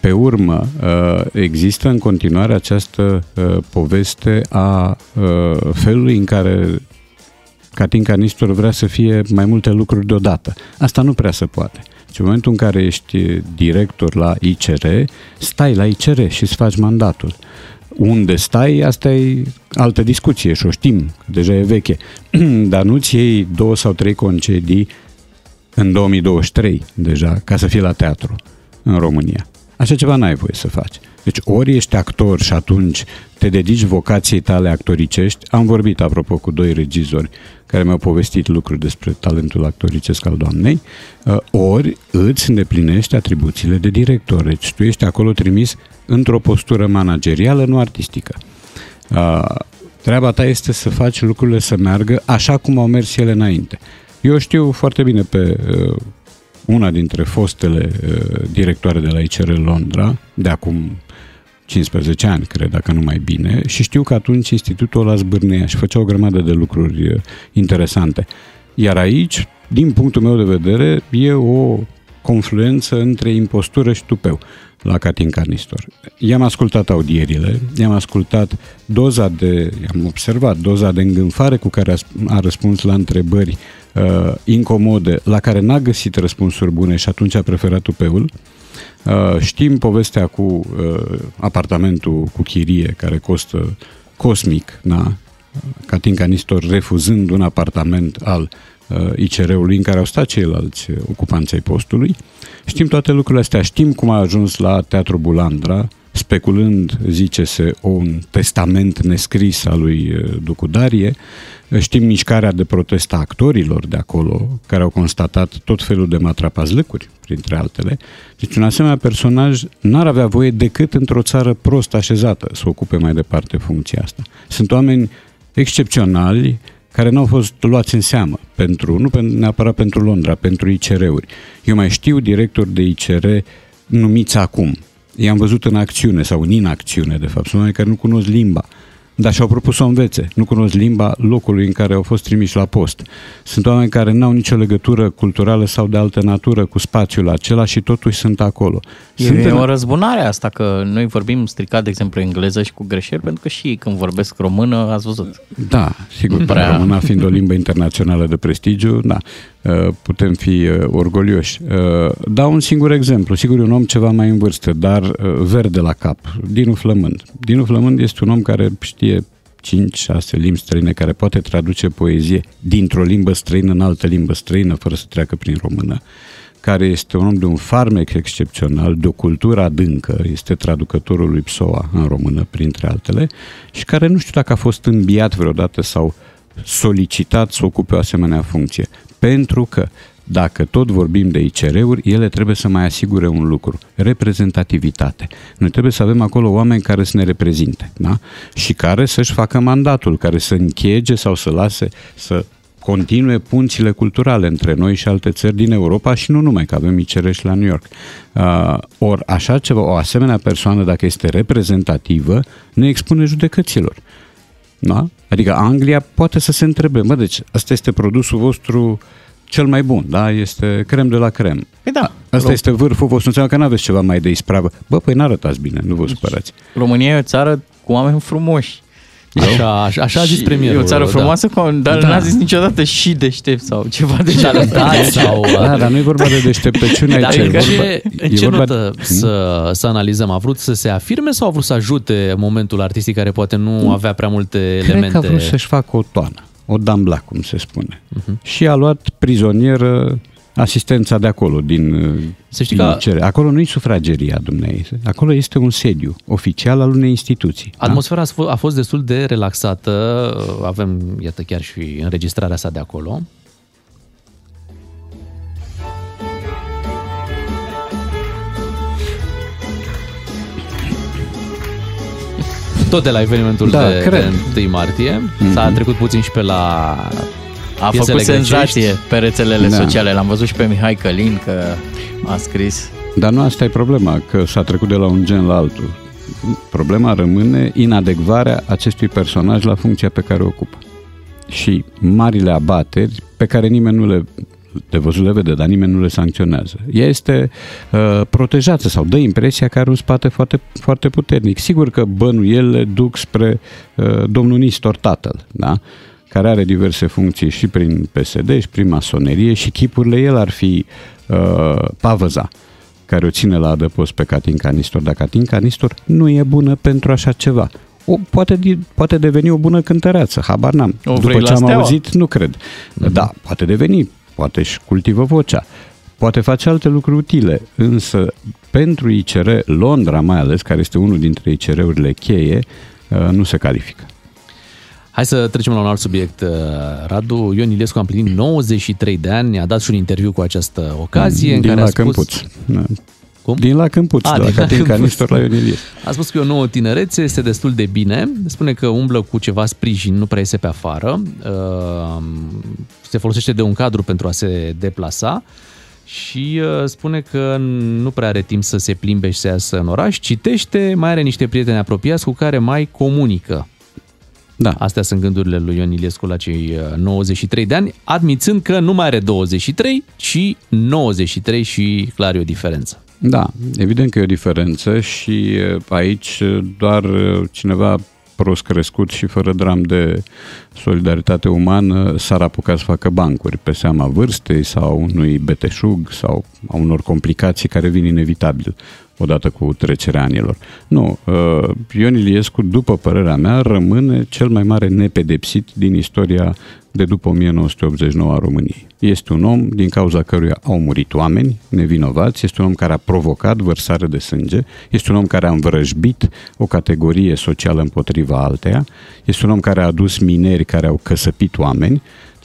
Pe urmă, uh, există în continuare această uh, poveste a uh, felului în care Catinca Nistor vrea să fie mai multe lucruri deodată. Asta nu prea se poate. Și în momentul în care ești director la ICR, stai la ICR și îți faci mandatul. Unde stai, asta e altă discuție și o știm, că deja e veche. Dar nu-ți iei două sau trei concedii în 2023 deja ca să fii la teatru în România. Așa ceva n-ai voie să faci. Deci ori ești actor și atunci te dedici vocației tale actoricești. Am vorbit, apropo, cu doi regizori care mi-au povestit lucruri despre talentul actoricesc al doamnei, uh, ori îți îndeplinești atribuțiile de director. Deci tu ești acolo trimis într-o postură managerială, nu artistică. Uh, Treaba ta este să faci lucrurile să meargă așa cum au mers ele înainte. Eu știu foarte bine pe uh, una dintre fostele uh, directoare de la ICR Londra, de acum 15 ani, cred, dacă nu mai bine, și știu că atunci institutul ăla zbârnea și făcea o grămadă de lucruri uh, interesante. Iar aici, din punctul meu de vedere, e o confluență între impostură și tupeu la Catin Canistor. I-am ascultat audierile, i-am ascultat doza de, am observat doza de îngânfare cu care a, a răspuns la întrebări uh, incomode, la care n-a găsit răspunsuri bune și atunci a preferat tupeul. Uh, știm povestea cu uh, apartamentul cu chirie care costă cosmic, na? Catin Canistor refuzând un apartament al uh, ICR-ului în care au stat ceilalți uh, ocupanți ai postului. Știm toate lucrurile astea, știm cum a ajuns la Teatru Bulandra, speculând, zice-se, un testament nescris al lui uh, Ducu Darie. Știm mișcarea de protest a actorilor de acolo, care au constatat tot felul de matrapazlăcuri, printre altele. Deci un asemenea personaj n-ar avea voie decât într-o țară prost așezată să ocupe mai departe funcția asta. Sunt oameni excepționali care nu au fost luați în seamă, pentru, nu pen- neapărat pentru Londra, pentru ICR-uri. Eu mai știu directori de ICR numiți acum. I-am văzut în acțiune sau în inacțiune, de fapt. Sunt oameni care nu cunosc limba, dar și-au propus să o învețe. Nu cunosc limba locului în care au fost trimiși la post. Sunt oameni care n-au nicio legătură culturală sau de altă natură cu spațiul acela și totuși sunt acolo. Sunt E în- o răzbunare asta, că noi vorbim stricat, de exemplu, engleză și cu greșeli, pentru că și ei când vorbesc română, ați văzut. Da, sigur, Prea. Prea. româna fiind o limbă internațională de prestigiu, da, uh, putem fi uh, orgolioși. Uh, Dau un singur exemplu, sigur e un om ceva mai în vârstă, dar uh, verde la cap, Dinu Flămând. Dinu Flămând este un om care știe 5-6 limbi străine, care poate traduce poezie dintr-o limbă străină în altă limbă străină, fără să treacă prin română care este un om de un farmec excepțional, de o cultură adâncă, este traducătorul lui Psoa în română, printre altele, și care nu știu dacă a fost înbiat vreodată sau solicitat să ocupe o asemenea funcție. Pentru că dacă tot vorbim de ICR-uri, ele trebuie să mai asigure un lucru, reprezentativitate. Noi trebuie să avem acolo oameni care să ne reprezinte, da? Și care să-și facă mandatul, care să închege sau să lase, să continue punțile culturale între noi și alte țări din Europa și nu numai, că avem ICR și la New York. Uh, ori așa ceva, o asemenea persoană, dacă este reprezentativă, ne expune judecăților. Da? Adică Anglia poate să se întrebe, mă, deci ăsta este produsul vostru cel mai bun, da? Este crem de la crem. Păi da. Asta este vârful vostru, înseamnă că nu aveți ceva mai de ispravă. Bă, păi n-arătați bine, nu vă supărați. România e o țară cu oameni frumoși. Așa, așa, așa a zis Și premierul. E o țară da. frumoasă, cu- dar Da. n-a zis niciodată și deștept sau ceva de Talentat sau... Da, dar nu e vorba de deșteptăciune Dar aici. în e vorba- ce, în e ce vorba- notă să, să analizăm? A vrut să se afirme sau a vrut să ajute momentul artistic care poate nu avea prea multe Cred elemente? că a vrut să-și facă o toană, o dambla, cum se spune. Mhm. Și a luat prizonieră asistența de acolo, din, Să știi din că- cere. Acolo nu-i sufrageria dumneavoastră. Acolo este un sediu oficial al unei instituții. Atmosfera a f- a fost destul de relaxată. Avem, iată, chiar și înregistrarea sa de acolo. Tot de la evenimentul Da, de, cred. de 1 martie. Mhm. S-a trecut puțin și pe la A piesele făcut senzație grecești. pe rețelele Da. sociale. L-am văzut și pe Mihai Călin că a scris. Dar nu asta e problema, că s-a trecut de la un gen la altul. Problema rămâne inadecvarea acestui personaj la funcția pe care o ocupă. Și marile abateri pe care nimeni nu le de văzut le vede, dar nimeni nu le sancționează. Ea este uh, protejată sau dă impresia că are un spate foarte, foarte puternic. Sigur că bănuielile duc spre uh, domnul Nistor tatăl, da? Care are diverse funcții și prin PSD și prin masonerie și chipurile el ar fi uh, pavăza care o ține la adăpost pe Catinca Nistor, dar Catinca Nistor nu e bună pentru așa ceva. O, poate, di- poate deveni o bună cântăreață, habar n-am. O După vrei ce la am Steaua? auzit, nu cred. Da, poate deveni, poate își cultivă vocea, poate face alte lucruri utile, însă pentru ICR, Londra mai ales, care este unul dintre ICR-urile cheie, uh, nu se califică. Hai să trecem la un alt subiect, uh, Radu. Ion Iliescu a împlinit 93 de ani, a dat și un interviu cu această ocazie în din care la a spus... Câmpuț. Da. Cum? Din la Câmpuț, A, de la din la Catinca Câmpuț. Nistor la Ion Iliescu. A spus că e o nouă tinerețe, este destul de bine. Spune că umblă cu ceva sprijin, nu prea iese pe afară. Uh, Se folosește de un cadru pentru a se deplasa și uh, spune că nu prea are timp să se plimbe și să iasă în oraș. Citește, mai are niște prieteni apropiați cu care mai comunică. Da. Astea sunt gândurile lui Ion Iliescu la cei uh, 93 de ani, admițând că nu mai are 23, ci 93 și clar e o diferență. Da, evident că e o diferență și e, aici e, doar e, cineva prost crescut și fără dram de solidaritate umană s-ar apuca să facă bancuri pe seama vârstei sau unui beteșug sau a unor complicații care vin inevitabil odată cu trecerea anilor. Nu, uh, Ion Iliescu, după părerea mea, rămâne cel mai mare nepedepsit din istoria de după 1989 a României. Este un om din cauza căruia au murit oameni nevinovați, este un om care a provocat vărsare de sânge, este un om care a învrăjbit o categorie socială împotriva alteia, este un om care a adus mineri care au căsăpit oameni, deci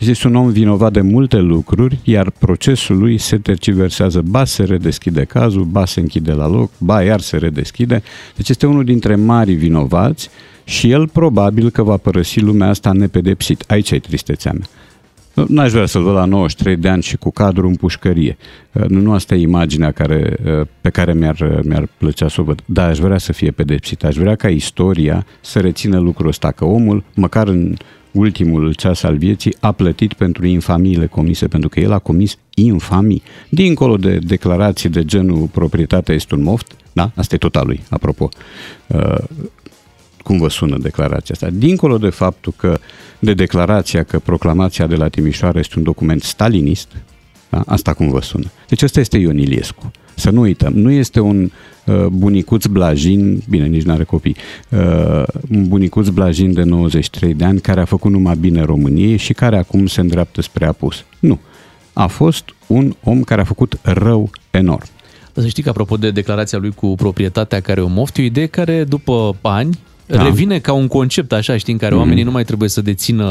este un om vinovat de multe lucruri, iar procesul lui se terciversează, ba se redeschide cazul, ba se închide la loc, ba iar se redeschide. Deci este unul dintre marii vinovați și el probabil că va părăsi lumea asta nepedepsit. Aici e tristețea mea. Nu- N-aș vrea să-l văd la 93 de ani și cu cadru în pușcărie. Uh, Nu, nu asta e imaginea care, uh, pe care mi-ar, mi-ar plăcea să o văd. Da, aș vrea să fie pedepsit. Aș vrea ca istoria să rețină lucrul ăsta, că omul, măcar în ultimul ceas al vieții, a plătit pentru infamiile comise, pentru că el a comis infamii. Dincolo de declarații de genul proprietatea este un moft, da? Asta e tot al lui, apropo. Uh, cum vă sună declarația asta? Dincolo de faptul că, de declarația că proclamația de la Timișoara este un document stalinist, da? asta cum vă sună. Deci ăsta este Ion Iliescu. Să nu uităm, nu este un uh, bunicuț blajin, bine, nici n-are copii, uh, un bunicuț blajin de 93 de ani care a făcut numai bine României și care acum se îndreaptă spre apus. Nu. A fost un om care a făcut rău enorm. Să știi că apropo de declarația lui cu proprietatea care o moft, e o idee care după ani Da. Revine ca un concept așa, știi, în care Mm. oamenii nu mai trebuie să dețină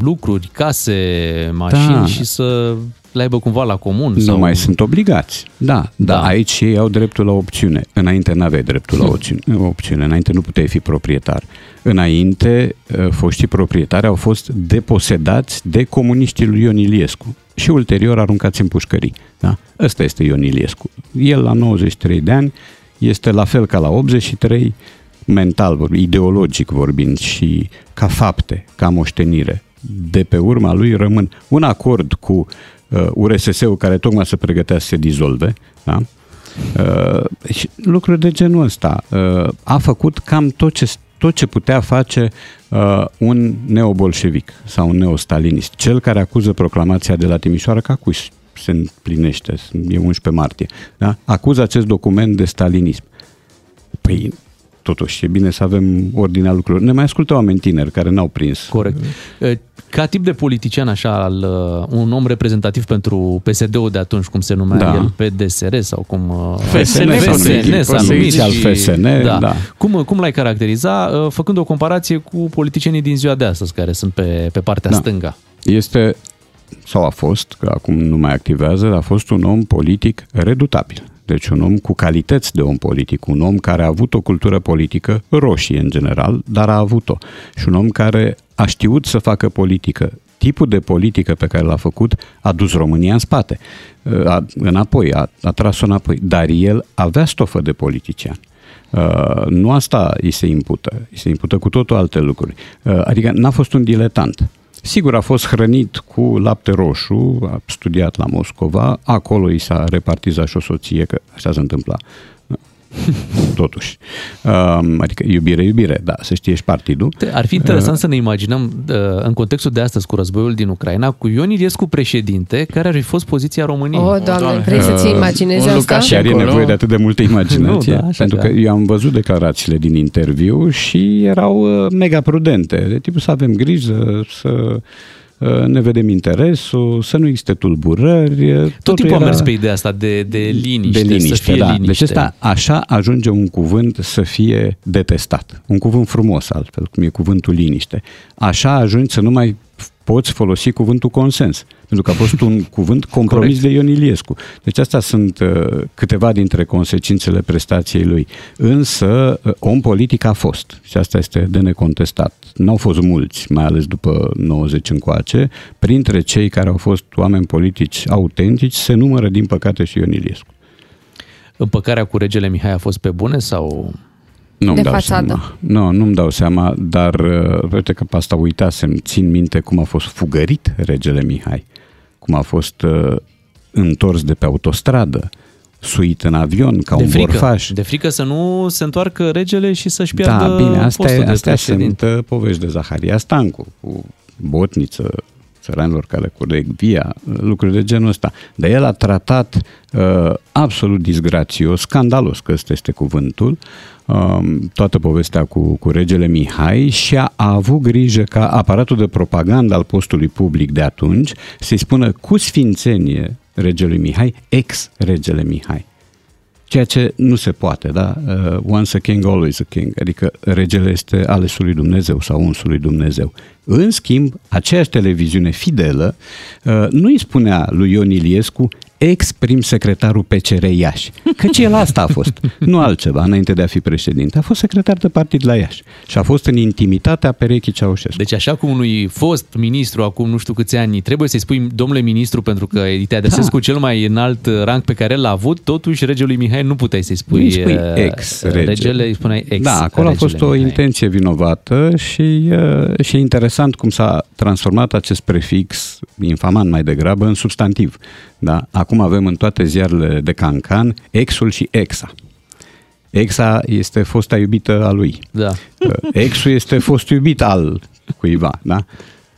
lucruri, case, mașini Da. și să le aibă cumva la comun. Nu sau... mai sunt obligați. Da, da, Da. aici ei au dreptul la opțiune. Înainte nu aveai dreptul la opțiune. opțiune. Înainte nu puteai fi proprietar. Înainte, uh, foștii proprietari au fost deposedați de comuniștii lui Ion Iliescu și ulterior aruncați în pușcării. Da? Ăsta este Ion Iliescu. El la 93 de ani este la fel ca la 83, mental, vorbind, ideologic vorbind și ca fapte, ca moștenire. De pe urma lui rămân un acord cu uh, URSS-ul care tocmai se pregătea să se dizolve, da? Uh, și lucruri de genul ăsta. Uh, a făcut cam tot ce, tot ce putea face uh, un neobolșevic sau un neostalinist. Cel care acuză proclamația de la Timișoara ca cui se împlinește, e 11 martie, da? acuză acest document de stalinism. Păi, totuși, e bine să avem ordinea lucrurilor. Ne mai ascultă oameni tineri care n-au prins. Corect. Ca tip de politician, așa, al, uh, un om reprezentativ pentru PSD-ul de atunci, cum se numea Da. el, PDSR sau cum... uh, FSN s-a numit, s-a numit inițial și- FSN, da. Cum, cum l-ai caracteriza, uh, făcând o comparație cu politicienii din ziua de astăzi, care sunt pe, pe partea Da. stânga? Este, sau a fost, că acum nu mai activează, a fost un om politic redutabil. Deci un om cu calități de om politic, un om care a avut o cultură politică roșie în general, dar a avut-o. Și un om care a știut să facă politică. Tipul de politică pe care l-a făcut a dus România în spate, a, înapoi, a, a tras-o înapoi. Dar el avea stofă de politician. Uh, nu asta îi se impută, îi se impută cu totul alte lucruri. Uh, adică n-a fost un diletant. Sigur, a fost hrănit cu lapte roșu, a studiat la Moscova, acolo i s-a repartizat și o soție, că așa se întâmpla. Totuși. Um, adică iubire, iubire, da, să știe și partidul. Ar fi interesant să ne imaginăm, uh, în contextul de astăzi, cu războiul din Ucraina, cu Ion Iliescu președinte, care ar fi fost poziția României. O, Doamne, vrei să-ți imaginezi asta? Și are nevoie de atât de multă imaginație. Nu, da, așa pentru că- că eu am văzut declarațiile din interviu și erau uh, mega prudente. De tipul să avem grijă, să uh, ne vedem interesul, să nu existe tulburări. uh, Tot totul timpul am era- mers pe ideea asta de, de liniște, de liniște, să fie da. liniște. Deci asta, așa ajunge un cuvânt să fie detestat. Un cuvânt frumos, altfel, cum e cuvântul liniște. Așa ajungi să nu mai poți folosi cuvântul consens. Pentru că a fost un cuvânt compromis de Ion Iliescu. Deci astea sunt uh, câteva dintre consecințele prestației lui. Însă, uh, om politic a fost. Și asta este de necontestat. N-au fost mulți, mai ales după 90 încoace. Printre cei care au fost oameni politici autentici se numără, din păcate, și Ion Iliescu. Împăcarea cu regele Mihai a fost pe bune sau... Nu-mi De dau fațadă. seama. Nu, nu-mi dau seama, dar uh, uite că pe asta uitasem, țin minte cum a fost fugărit regele Mihai, cum a fost uh, întors de pe autostradă, suit în avion ca de un frică, borfaș. de frică să nu se întoarcă regele și să-și piardă Da, bine, astea, postul de astea președinte. sunt uh, povești de Zaharia Stancu, cu botniță, țăranilor care cureg via, uh, lucruri de genul ăsta. Dar el a tratat uh, absolut disgrațios, scandalos, că ăsta este cuvântul, um, toată povestea cu, cu regele Mihai și a, a avut grijă ca aparatul de propagandă al postului public de atunci să-i spună cu sfințenie regelui Mihai, ex-regele Mihai. Ceea ce nu se poate, da? Uh, once a king, always a king. Adică regele este alesul lui Dumnezeu sau unsul lui Dumnezeu. În schimb, aceeași televiziune fidelă uh, nu îi spunea lui Ion Iliescu ex-prim secretarul PCR Iași. Căci el asta a fost, nu altceva, înainte de a fi președinte. A fost secretar de partid la Iași și a fost în intimitatea perechii Ceaușescu. Deci așa cum unui fost ministru acum nu știu câți ani trebuie să-i spui domnule ministru pentru că te adresezi Da. cu cel mai înalt rang pe care l-a avut, totuși regelui Mihai nu puteai să-i spui, Îi spui uh, ex-rege. regele, îi spuneai ex Da, acolo a regele fost o Mihai. intenție vinovată și, uh, și e interesant cum s-a transformat acest prefix, infamant mai degrabă, în substantiv. Da? Acum avem în toate ziarele de cancan exul și exa. Exa este fosta iubită a lui. Da. Uh, Exul este fost iubit al cuiva. Da?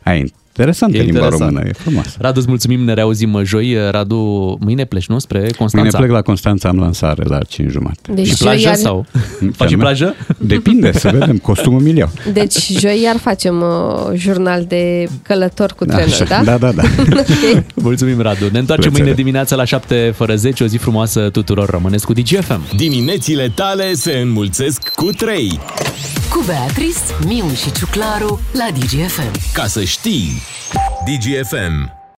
Hai, interesant E în limba interesant. română, e frumos. Radu, îți mulțumim, ne reauzim joi. Radu, mâine pleci, nu? Spre Constanța. Mâine plec la Constanța, am lansare la 5 jumate. Deci și joi plajă iar- sau? Faci și Chiar, plajă? Depinde, să vedem, costumul mi iau. Deci joi iar facem uh, jurnal de călător cu trenul, Așa, da? da, da, da. Ok. Mulțumim, Radu. Ne întoarcem Plăcere. mâine dimineața la 7 fără 10. O zi frumoasă tuturor. Rămâneți cu DGFM. Diminețile tale se înmulțesc cu 3. Cu Beatrice, Miu și Ciuclaru la DGFM. Ca să știi, DGFM.